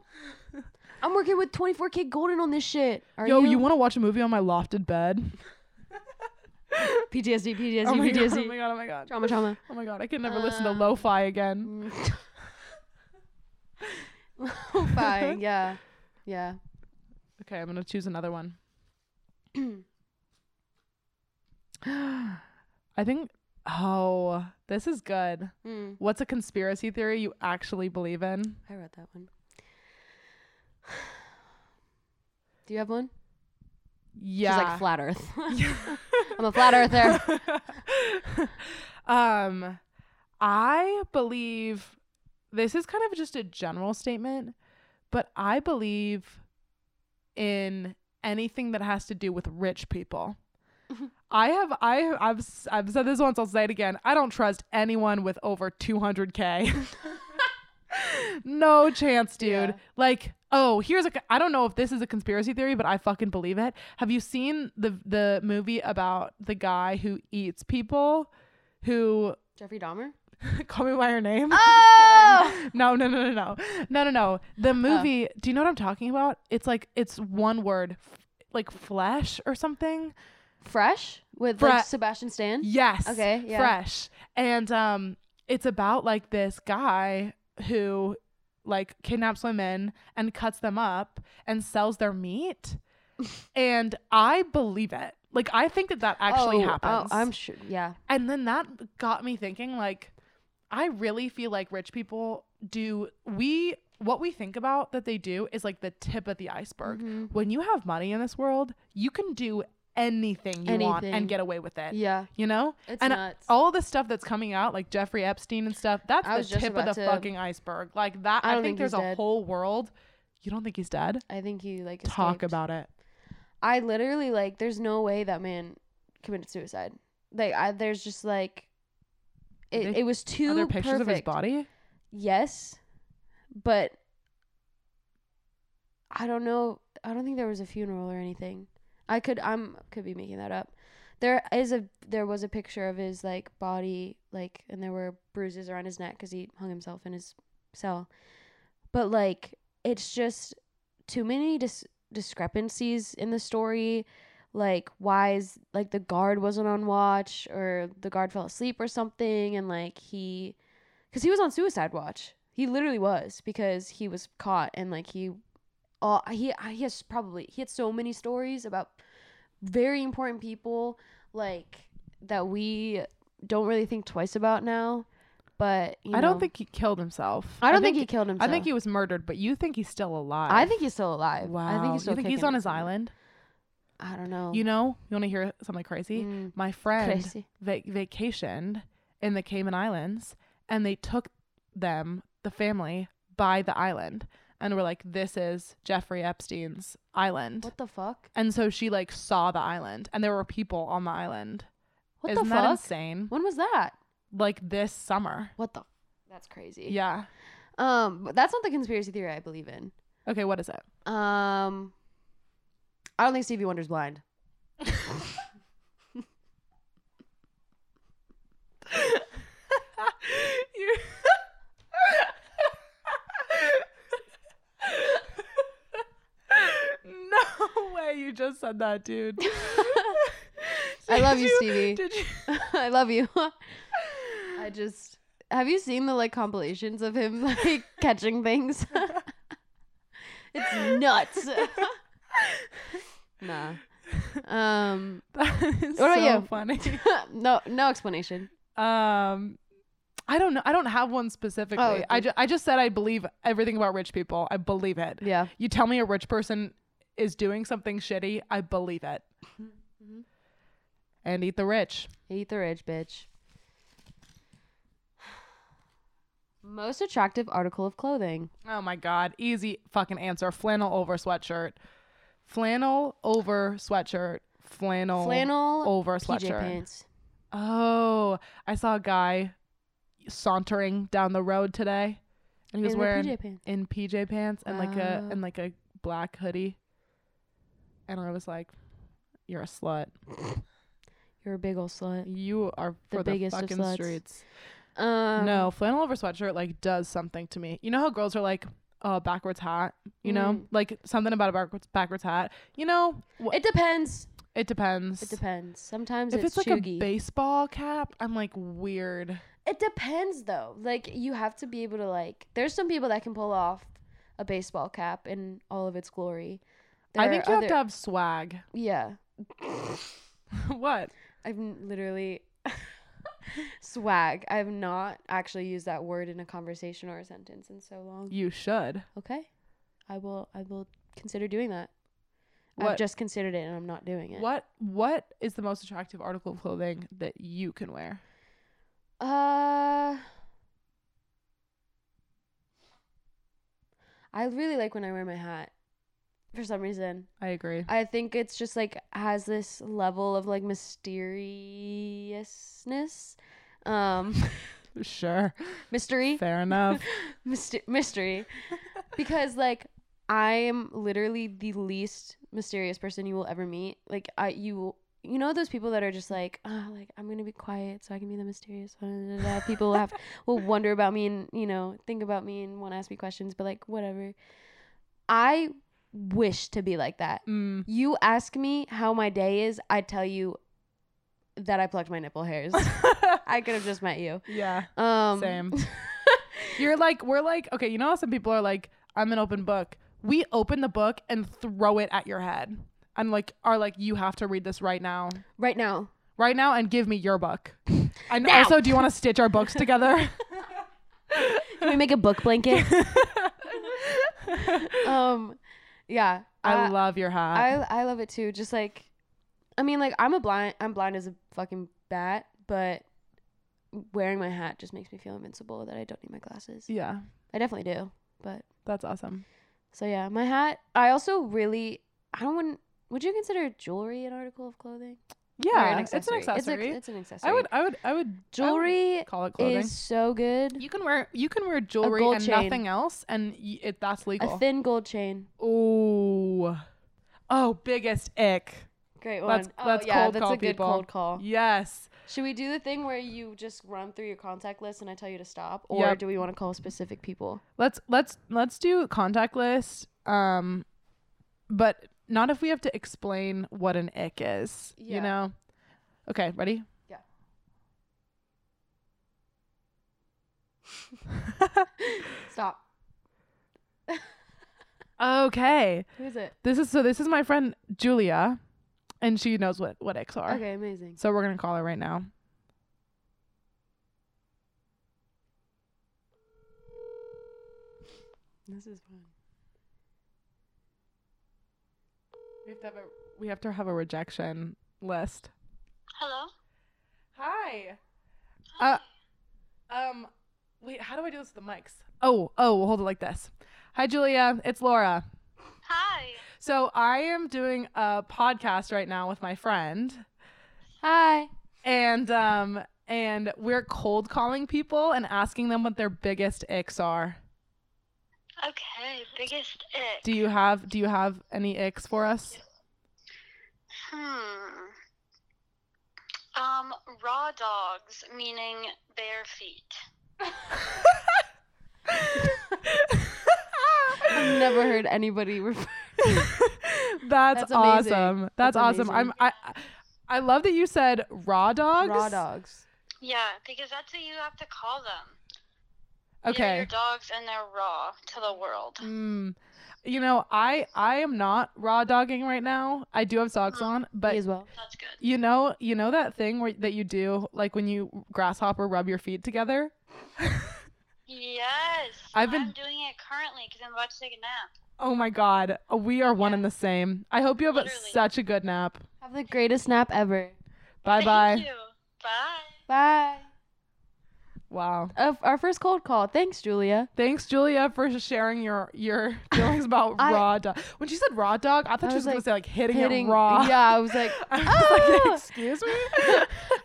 S1: I'm working with 24kGoldn on this shit. Are
S2: Yo,
S1: you?
S2: you, want to watch a movie on my lofted bed? <laughs>
S1: PTSD, PTSD,
S2: oh my god!
S1: PTSD,
S2: Oh my god! Oh my god!
S1: trauma, trauma.
S2: Oh my god! I can never listen to
S1: Um,
S2: lo-fi again. <laughs>
S1: Fine, <laughs> yeah, yeah.
S2: Okay, I'm gonna choose another one. <clears throat> I think. Oh, this is good.
S1: Mm,
S2: What's a conspiracy theory you actually believe in?
S1: I read that one. Do you have one?
S2: Yeah.
S1: She's like flat Earth. <laughs> <laughs> I'm a flat earther. <laughs>
S2: um, I believe this is kind of just a general statement, but I believe in anything that has to do with rich people. I have I I've I've said this once I'll say it again. I don't trust anyone with over 200k. No chance, dude.
S1: Yeah.
S2: Like, oh, here's a. I don't know if this is a conspiracy theory, but I fucking believe it. Have you seen the the movie about the guy who eats people? Who
S1: Jeffrey Dahmer. <laughs>
S2: call me by your name? <laughs>
S1: Oh!
S2: no, no, no, no, no, no, no, no. The movie. Do you know what I'm talking about? It's like it's one word, f- like flesh or something.
S1: Fresh with
S2: Fre-
S1: like Sebastian Stan.
S2: Yes.
S1: Okay, yeah.
S2: Fresh. And um it's about like this guy who like kidnaps women and cuts them up and sells their meat. <laughs> and I believe it. Like I think that that actually
S1: oh,
S2: happens.
S1: Oh, I'm sure. Yeah.
S2: and then that got me thinking like I really feel like rich people do we what we think about that they do is like the tip of the iceberg.
S1: Mhm.
S2: When you have money in this world, you can do anything you want and get away with it.
S1: Yeah.
S2: You know?
S1: It's
S2: and uh,
S1: nuts.
S2: all the stuff that's coming out, like Jeffrey Epstein and stuff, that's the tip of the
S1: to-
S2: fucking iceberg. Like that,
S1: I
S2: I, think,
S1: think
S2: there's a
S1: dead.
S2: whole world. You don't think he's dead?
S1: I think he like
S2: Talk about it.
S1: I literally like. There's no way that man committed suicide. Like, I there's just like. It,
S2: They-
S1: it was too
S2: Are there pictures
S1: perfect.
S2: of his body?
S1: Yes, but I don't know. I don't think there was a funeral or anything. I could. I'm could be making that up. There is a. There was a picture of his like body, like, and there were bruises around his neck because he hung himself in his cell. But like, it's just too many dis- discrepancies in the story. Like, why is like the guard wasn't on watch, or the guard fell asleep or something, and like he because he was on suicide watch. He literally was because he was caught and like he, uh, he he has probably he had so many stories about very important people like that we don't really think twice about now. But you
S2: I don't think he killed himself.
S1: I don't think, he killed himself.
S2: I think he was murdered, but you think he's still alive.
S1: I think he's still alive.
S2: Wow.
S1: I think he's still
S2: you think he's on his island?
S1: I don't know.
S2: You know, you want to hear something crazy?
S1: Mm,
S2: My friend
S1: crazy.
S2: va- vacationed in the Cayman Islands, and they took them, the family, by the island, and we were like, "This is Jeffrey Epstein's island."
S1: What the fuck?
S2: And so she like saw the island, and there were people on the island.
S1: What
S2: Isn't
S1: the
S2: that
S1: fuck?
S2: insane?
S1: When was that?
S2: Like this summer.
S1: What the? That's crazy.
S2: Yeah.
S1: Um, but that's not the conspiracy theory I believe in.
S2: Okay, what is it?
S1: Um, I don't think Stevie Wonder's blind. <laughs>
S2: way you just said that, dude. <laughs> <laughs>
S1: I love you, Stevie.
S2: Did you? <laughs>
S1: I love you. I just have you seen the like compilations of him like catching things? it's nuts. nah. Um
S2: That is
S1: What about
S2: so
S1: you?
S2: funny.
S1: no no explanation.
S2: Um, I don't know. I don't have one specifically.
S1: Oh,
S2: I,
S1: okay.
S2: ju- I just said I believe everything about rich people. I believe it.
S1: Yeah.
S2: You tell me a rich person is doing something shitty, I believe it.
S1: Mhm.
S2: And eat the rich.
S1: Eat the rich, bitch. Most attractive article of clothing.
S2: Oh my god, easy fucking answer. Flannel over sweatshirt. Flannel over sweatshirt. Flannel,
S1: Flannel
S2: over
S1: PJ
S2: sweatshirt.
S1: pants.
S2: Oh, I saw a guy sauntering down the road today, and he was
S1: In
S2: wearing
S1: PJ pants.
S2: in PJ pants and like a and like a black hoodie. And I was like, "You're a slut. <laughs>
S1: You're a big old slut.
S2: You are
S1: The
S2: for the,
S1: biggest of
S2: fucking
S1: sluts.
S2: streets."
S1: Um,
S2: no, flannel over sweatshirt like does something to me. You know how girls are like, "Oh, backwards hat." You know,
S1: Mm.
S2: like something about a backwards backwards hat. You know, wh-
S1: It depends.
S2: it depends.
S1: It depends. Sometimes
S2: If
S1: it's,
S2: it's, like
S1: chuggy.
S2: a baseball cap, I'm like weird.
S1: It depends though. Like you have to be able to like. There's some people that can pull off a baseball cap in all of its glory.
S2: I think you have to have swag. <laughs>
S1: Yeah, <laughs>
S2: what?
S1: I've n- literally <laughs> swag. I've not actually used that word in a conversation or a sentence in so long.
S2: You should.
S1: Okay, I will. I will consider doing that.
S2: What?
S1: I've just considered it, and I'm not doing it.
S2: What what is the most attractive article of clothing that you can wear?
S1: Uh, I really like when I wear my hat. For some reason,
S2: I agree.
S1: I think it's just like has this level of like mysteriousness, um, <laughs>
S2: Sure.
S1: mystery,
S2: Fair enough. <laughs>
S1: Myster- mystery, because like I am literally the least mysterious person you will ever meet. Like I, you, you know those people that are just like, oh, like I'm gonna be quiet so I can be the mysterious one. da, da, da." People have <laughs> will wonder about me and you know think about me and want to ask me questions, but like whatever. I wish to be like that.
S2: Mm.
S1: You ask me how my day is, I tell you that I plucked my nipple hairs. <laughs> I could have just met you.
S2: yeah.
S1: Um,
S2: Same. <laughs> You're like we're like okay, you know how some people are like I'm an open book. We open the book and throw it at your head. And like are like you have to read this right now.
S1: right now.
S2: Right now and give me your book. <laughs> And
S1: Now.
S2: also do you want to stitch our books together?
S1: Can we make a book blanket? um, yeah,
S2: I
S1: uh,
S2: love your hat.
S1: I I love it too. Just like, I mean, like I'm a blind. I'm blind as a fucking bat, but wearing my hat just makes me feel invincible. That I don't need my glasses.
S2: yeah.
S1: I definitely do. But
S2: That's awesome.
S1: so yeah, my hat. I also really. I don't want. Would you consider jewelry an article of clothing? Or
S2: Yeah,
S1: an
S2: it's an
S1: accessory?
S2: accessory.
S1: It's, a, it's an accessory.
S2: I would I would I would I would
S1: Jewelry
S2: call it clothing.
S1: is so good.
S2: you can wear you can wear jewelry and
S1: chain.
S2: nothing else and y- it that's legal.
S1: A thin gold chain.
S2: Ooh. Oh, biggest ick.
S1: Great one.
S2: Let's-
S1: oh,
S2: let's
S1: yeah,
S2: cold
S1: that's
S2: call
S1: a good
S2: people.
S1: cold call.
S2: Yes.
S1: Should we do the thing where you just run through your contact list and I tell you to stop, or
S2: Yep.
S1: do we want to call specific people?
S2: Let's let's let's do contact list. Um but not if we have to explain what an ick is.
S1: Yeah.
S2: You know? Okay, ready?
S1: Yeah. <laughs> Stop.
S2: okay.
S1: Who is it?
S2: This is so this is my friend Julia and she knows what what icks are.
S1: Okay, amazing.
S2: So we're going to call her right now.
S1: This is fun.
S2: We have to have a we have to have a rejection list.
S3: Hello?
S2: Hi. Uh um wait, how do I do this with the mics? Oh, oh, we'll hold it like this. Hi Julia, it's Laura.
S3: Hi.
S2: So I am doing a podcast right now with my friend
S1: Hi.
S2: and um and we're cold calling people and asking them what their biggest icks are.
S3: Okay, biggest ick.
S2: Do you have do you have any icks for us?
S3: Hmm. Um, raw dogs, meaning bare feet. <laughs>
S1: I've never heard anybody refer. <laughs>
S2: That's,
S1: That's
S2: awesome. That's,
S1: That's
S2: awesome. I'm I I love that you said raw dogs.
S1: Raw dogs.
S3: Yeah, because that's what you have to call them. They're
S2: Okay.
S3: your dogs and they're raw to the world.
S2: Mm. You know, I I am not raw dogging right now. I do have socks on, but
S1: Me as well.
S3: That's good.
S2: you know, you know that thing where that you do like when you grasshopper rub your feet together.
S3: Yes.
S2: I've been-
S3: I'm doing it currently because I'm about to take a nap.
S2: Oh my god, we are one
S3: Yeah.
S2: and the same. I hope you have a,
S3: Literally.
S2: such a good nap.
S1: Have the greatest nap ever.
S2: Bye
S3: Thank
S2: bye.
S3: you. Bye.
S1: Bye.
S2: Wow.
S1: Uh, our first cold call. Thanks, Julia.
S2: Thanks, Julia, for sharing your your <laughs> feelings about
S1: I-
S2: raw dog. When she said raw dog, I thought
S1: I
S2: she was,
S1: was
S2: gonna say like hitting,
S1: Hitting
S2: it raw. <laughs>
S1: Yeah, I was like, <laughs>
S2: I was like,
S1: "Ah!"
S2: excuse me.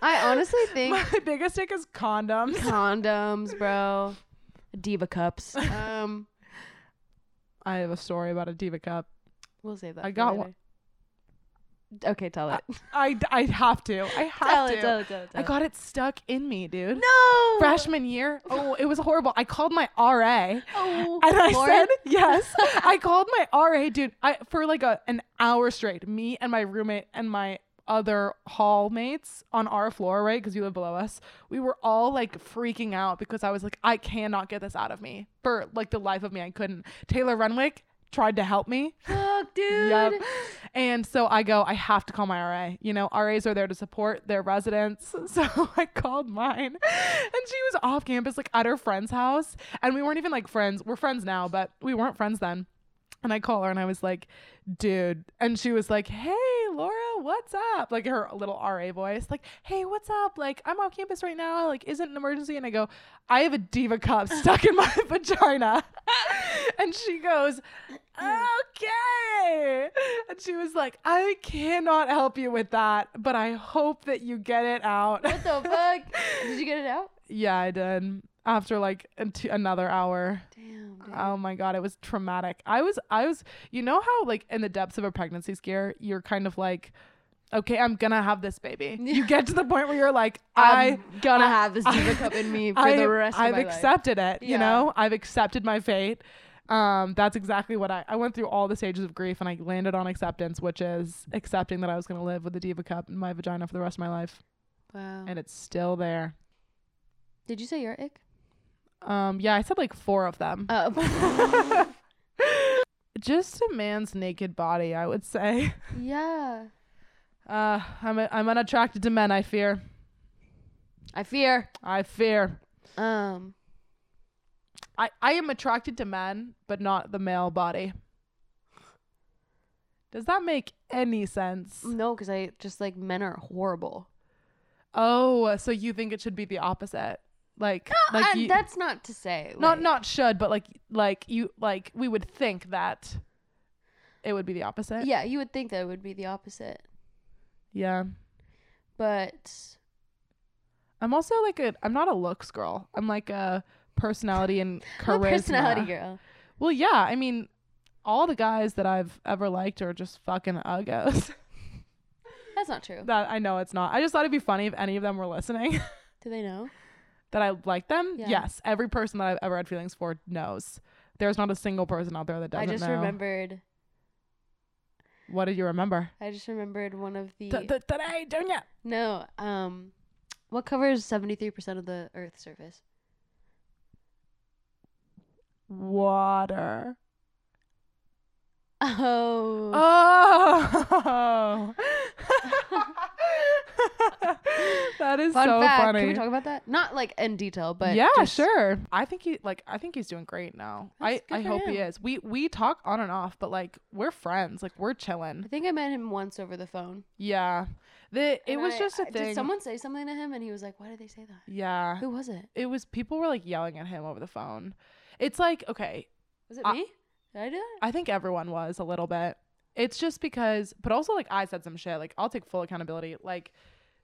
S1: I honestly think
S2: my biggest tick is condoms.
S1: condoms, bro. Diva cups. Um,
S2: I have a story about a diva cup.
S1: we'll save that.
S2: I got
S1: later.
S2: one.
S1: Okay, tell it. <laughs>
S2: I, I have to. I have
S1: tell
S2: to.
S1: it. Tell it. Tell it.
S2: I got it stuck in me, dude.
S1: no
S2: Freshman year. Oh, it was horrible. I called my RA.
S1: Oh,
S2: And I
S1: Lauren?
S2: said yes. <laughs> I called my RA, dude. I for like a an hour straight. Me and my roommate and my other hall mates on our floor, right? Because you live below us. We were all like freaking out because I was like, I cannot get this out of me for like the life of me. I couldn't. Taylor Renwick, tried to help me.
S1: Fuck, <laughs> dude.
S2: Yep. And so I go, I have to call my RA. You know, RAs are there to support their residents. <laughs> So <laughs> I called mine. And she was off campus, like at her friend's house. And we weren't even like friends. We're friends now, but we weren't friends then. And I call her and I was like, dude. And she was like, hey, Laura, what's up? Like her little RA voice, like, hey, what's up? Like, I'm off campus right now. Like, is it an emergency? And I go, I have a diva cup <laughs> stuck in my <laughs> vagina. <laughs> and she goes, okay. And she was like, I cannot help you with that, but I hope that you get it out.
S1: What the fuck? Did you get it out?
S2: yeah, I did. After like a t- another hour.
S1: Damn. Dude.
S2: Oh my god, it was traumatic. I was I was you know how like in the depths of a pregnancy scare, you're kind of like okay, I'm going to have this baby. <laughs> You get to the point where you're like I
S1: I'm gonna
S2: I-
S1: have this <laughs> diva cup in me for
S2: I,
S1: the rest
S2: I've
S1: of my life.
S2: I've accepted it, you
S1: Yeah.
S2: know? I've accepted my fate. Um that's exactly what I I went through all the stages of grief and I landed on acceptance, which is accepting that I was going to live with the diva cup in my vagina for the rest of my life
S1: Wow.
S2: and it's still there.
S1: Did you say your ick?
S2: Um yeah, I said like 4 of them.
S1: Oh. <laughs>
S2: Just a man's naked body, I would say.
S1: yeah.
S2: Uh, I'm a, I'm unattracted to men. I fear.
S1: I fear.
S2: I fear.
S1: Um.
S2: I I am attracted to men, but not the male body. Does that make any sense?
S1: No, because I just like men are horrible.
S2: Oh, so you think it should be the opposite? Like, like
S1: and
S2: you,
S1: that's not to say.
S2: not
S1: like-
S2: not should, but like like you like we would think that it would be the opposite.
S1: Yeah, you would think that it would be the opposite,
S2: Yeah.
S1: but
S2: I'm also like a I'm not a looks girl. I'm like a personality and <laughs> charisma.
S1: personality girl.
S2: Well, yeah. I mean, all the guys that I've ever liked are just fucking uggos. <laughs>
S1: That's not true.
S2: that I know it's not. I just thought it'd be funny if any of them were listening <laughs>
S1: Do they know?
S2: That I like them.
S1: Yeah.
S2: Yes, every person that I've ever had feelings for knows. There's not a single person out there that doesn't I
S1: just
S2: know.
S1: remembered.
S2: What did you remember?
S1: I just remembered one of the
S2: Today, don't ya?
S1: no. Um, what covers seventy three percent of the Earth's surface?
S2: Water.
S1: Oh.
S2: Oh. <laughs> <laughs> that is
S1: Fun
S2: so
S1: fact.
S2: funny.
S1: Can we talk about that? Not like in detail, but
S2: yeah,
S1: just-
S2: sure. I think he like I think he's doing great now. I
S1: That's
S2: I
S1: for
S2: hope he is. We we talk on and off, but like we're friends. Like we're chilling.
S1: I think I met him once over the phone.
S2: Yeah. The it
S1: And
S2: was
S1: I-
S2: just a
S1: I-
S2: thing.
S1: Did someone say something to him and he was like, "Why did they say that?
S2: yeah.
S1: Who was it?
S2: It was people were like yelling at him over the phone. It's like, okay,
S1: Was it
S2: I-
S1: me? Did I do that?
S2: I think everyone was a little bit. It's just because but also like I said some shit. Like I'll take full accountability. Like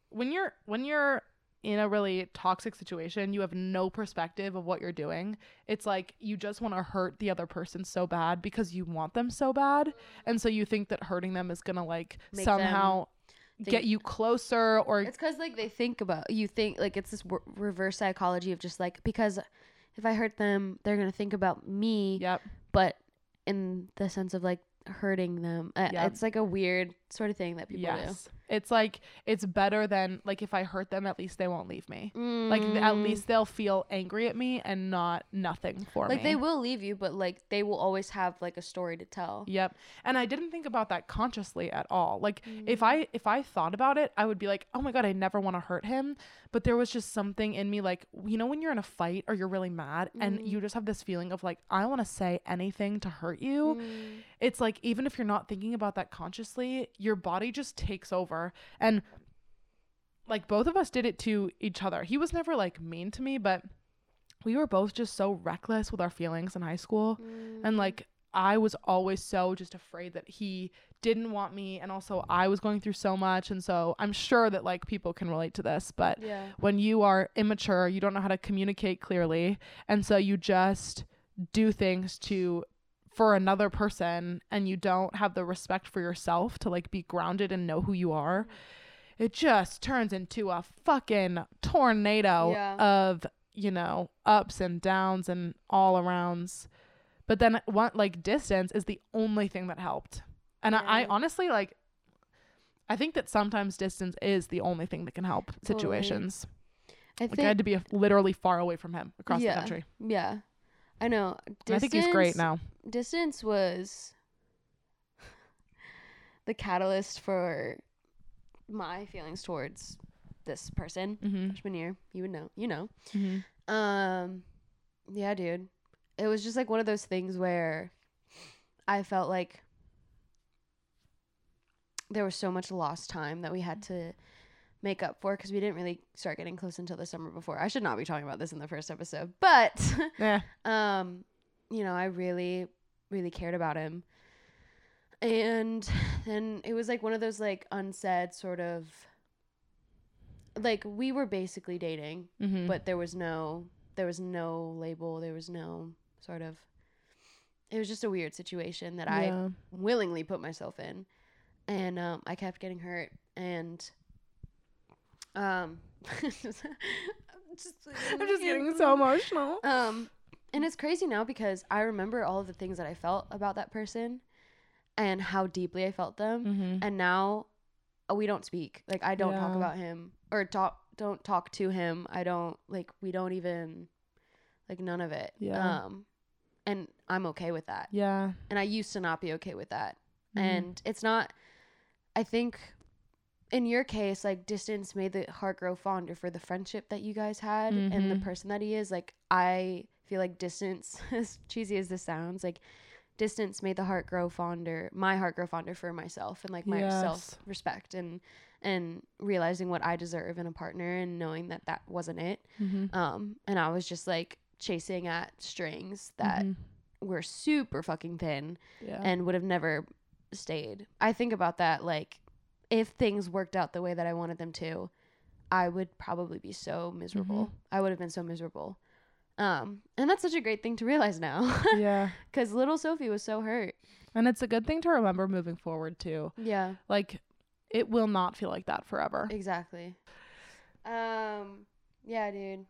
S2: when you're when you're in a really toxic situation, you have no perspective of what you're doing. It's like you just want to hurt the other person so bad because you want them so bad. And so you think that hurting them is going to like
S1: Make
S2: somehow
S1: think-
S2: get you closer or
S1: It's because like they think about you think like it's this w- reverse psychology of just like because if I hurt them, they're gonna think about me,
S2: Yep.
S1: but in the sense of like hurting them. Uh,
S2: Yep.
S1: It's like a weird sort of thing that people
S2: Yes. It's like it's better than like if I hurt them at least they won't leave me.
S1: do.
S2: Like at
S1: Mm.
S2: least they'll feel angry at me and not nothing for
S1: like
S2: me.
S1: Like they will leave you, but like they will always have like a story to tell.
S2: Yep. And I didn't think about that consciously at all. Like
S1: Mm.
S2: if I if I thought about it, I would be like, "Oh my god, I never want to hurt him." But there was just something in me like, you know when you're in a fight or you're really mad and
S1: Mm.
S2: you just have this feeling of like, I want to say anything to hurt you.
S1: Mm.
S2: It's like even if you're not thinking about that consciously, your body just takes over. And like both of us did it to each other. He was never like mean to me, but we were both just so reckless with our feelings in high school
S1: Mm.
S2: and like I was always so just afraid that he didn't want me and also I was going through so much and so I'm sure that like people can relate to this but
S1: yeah.
S2: when you are immature you don't know how to communicate clearly and so you just do things to for another person and you don't have the respect for yourself to like be grounded and know who you are it just turns into a fucking tornado
S1: Yeah.
S2: of you know ups and downs and all arounds but then one like distance is the only thing that helped and I, I honestly like i think that sometimes distance is the only thing that can help
S1: Totally.
S2: situations
S1: I
S2: like
S1: think
S2: i had to be literally far away from him across
S1: Yeah.
S2: the country
S1: yeah. I know.
S2: and i think he's great now
S1: distance was the catalyst for my feelings towards this person
S2: Mm-hmm.
S1: freshman year. You would know. You know.
S2: Mm-hmm.
S1: Um, yeah, dude. It was just like one of those things where I felt like there was so much lost time that we had to make up for because we didn't really start getting close until the summer before. I should not be talking about this in the first episode, but
S2: Yeah. <laughs>
S1: um, you know, I really, really cared about him. And then it was like one of those like unsaid sort of like we were basically dating
S2: Mm-hmm.
S1: but there was no there was no label there was no sort of it was just a weird situation that i willingly put myself in and um, i kept getting hurt and um <laughs> I'm just,
S2: I'm just getting so emotional.
S1: um and it's crazy now because i remember all of the things that i felt about that person and how deeply i felt them
S2: Mm-hmm.
S1: and now uh, we don't speak like i don't talk about him or talk don't talk to him i don't like we don't even like none of it
S2: Yeah.
S1: um and i'm okay with that
S2: Yeah.
S1: and i used to not be okay with that
S2: Mhm.
S1: and it's not i think in your case like distance made the heart grow fonder for the friendship that you guys had and the
S2: Mhm.
S1: person that he is like i feel like distance <laughs> as cheesy as this sounds like distance made the heart grow fonder my heart grow fonder for myself and like my
S2: Yes.
S1: self respect and and realizing what i deserve in a partner and knowing that that wasn't it
S2: Mm-hmm.
S1: um and i was just like chasing at strings that were super fucking thin
S2: Mm-hmm. yeah.
S1: and would have never stayed. I think about that like if things worked out the way that I wanted them to, I would probably be so miserable.
S2: Mhm.
S1: I would have been so miserable. Um and that's such a great thing to realize now <laughs>
S2: yeah.
S1: cuz little Sophie was so hurt.
S2: And it's a good thing to remember moving forward too.
S1: Yeah,
S2: Like it will not feel like that forever.
S1: exactly. Um yeah, dude.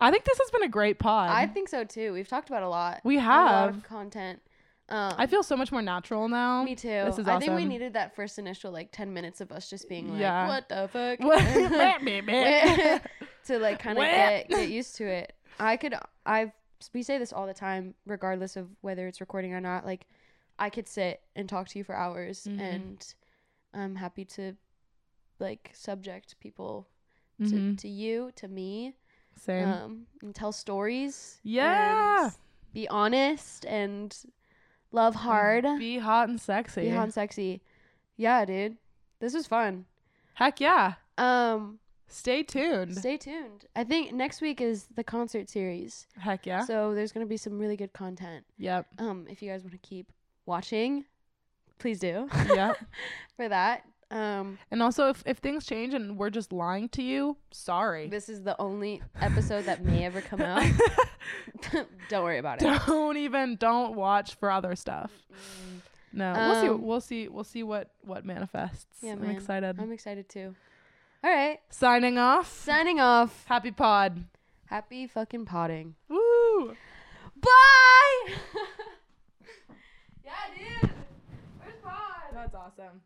S2: I think this has been a great pod.
S1: I think so too. We've talked about a lot.
S2: we
S1: A lot of
S2: have.
S1: content. Um
S2: I feel so much more natural now.
S1: me too.
S2: This is
S1: I think we needed that first initial like 10 minutes of us just being like,
S2: Yeah.
S1: "What the fuck?" <laughs> <laughs> To like kind of get get used to it. I could I we say this all the time regardless of whether it's recording or not. Like I could sit and talk to you for hours
S2: Mhm.
S1: and I'm happy to like subject people to,
S2: Mhm.
S1: to you, to me,
S2: Same.
S1: um and tell stories.
S2: Yeah.
S1: be honest and love hard.
S2: Be hot and sexy.
S1: Be hot and sexy. Yeah, dude. This was fun.
S2: Heck yeah.
S1: Um
S2: Stay tuned.
S1: Stay tuned. I think next week is the concert series.
S2: Heck yeah.
S1: So there's gonna be some really good content.
S2: yep.
S1: Um, if you guys want to keep watching, please do.
S2: Yep. <laughs>
S1: For that. Um,
S2: And also, if, if things change and we're just lying to you, sorry.
S1: this is the only episode that may ever come out. <laughs> <laughs> Don't worry about it.
S2: don't even don't watch for other stuff. No, we'll see.
S1: Um,
S2: We'll see. We'll see what what manifests.
S1: Yeah,
S2: I'm
S1: man.
S2: excited.
S1: I'm excited too. All right.
S2: Signing off.
S1: Signing off.
S2: Happy pod.
S1: Happy fucking potting.
S2: Woo.
S1: Bye. <laughs> <laughs> yeah, dude. Where's pod?
S2: That's awesome.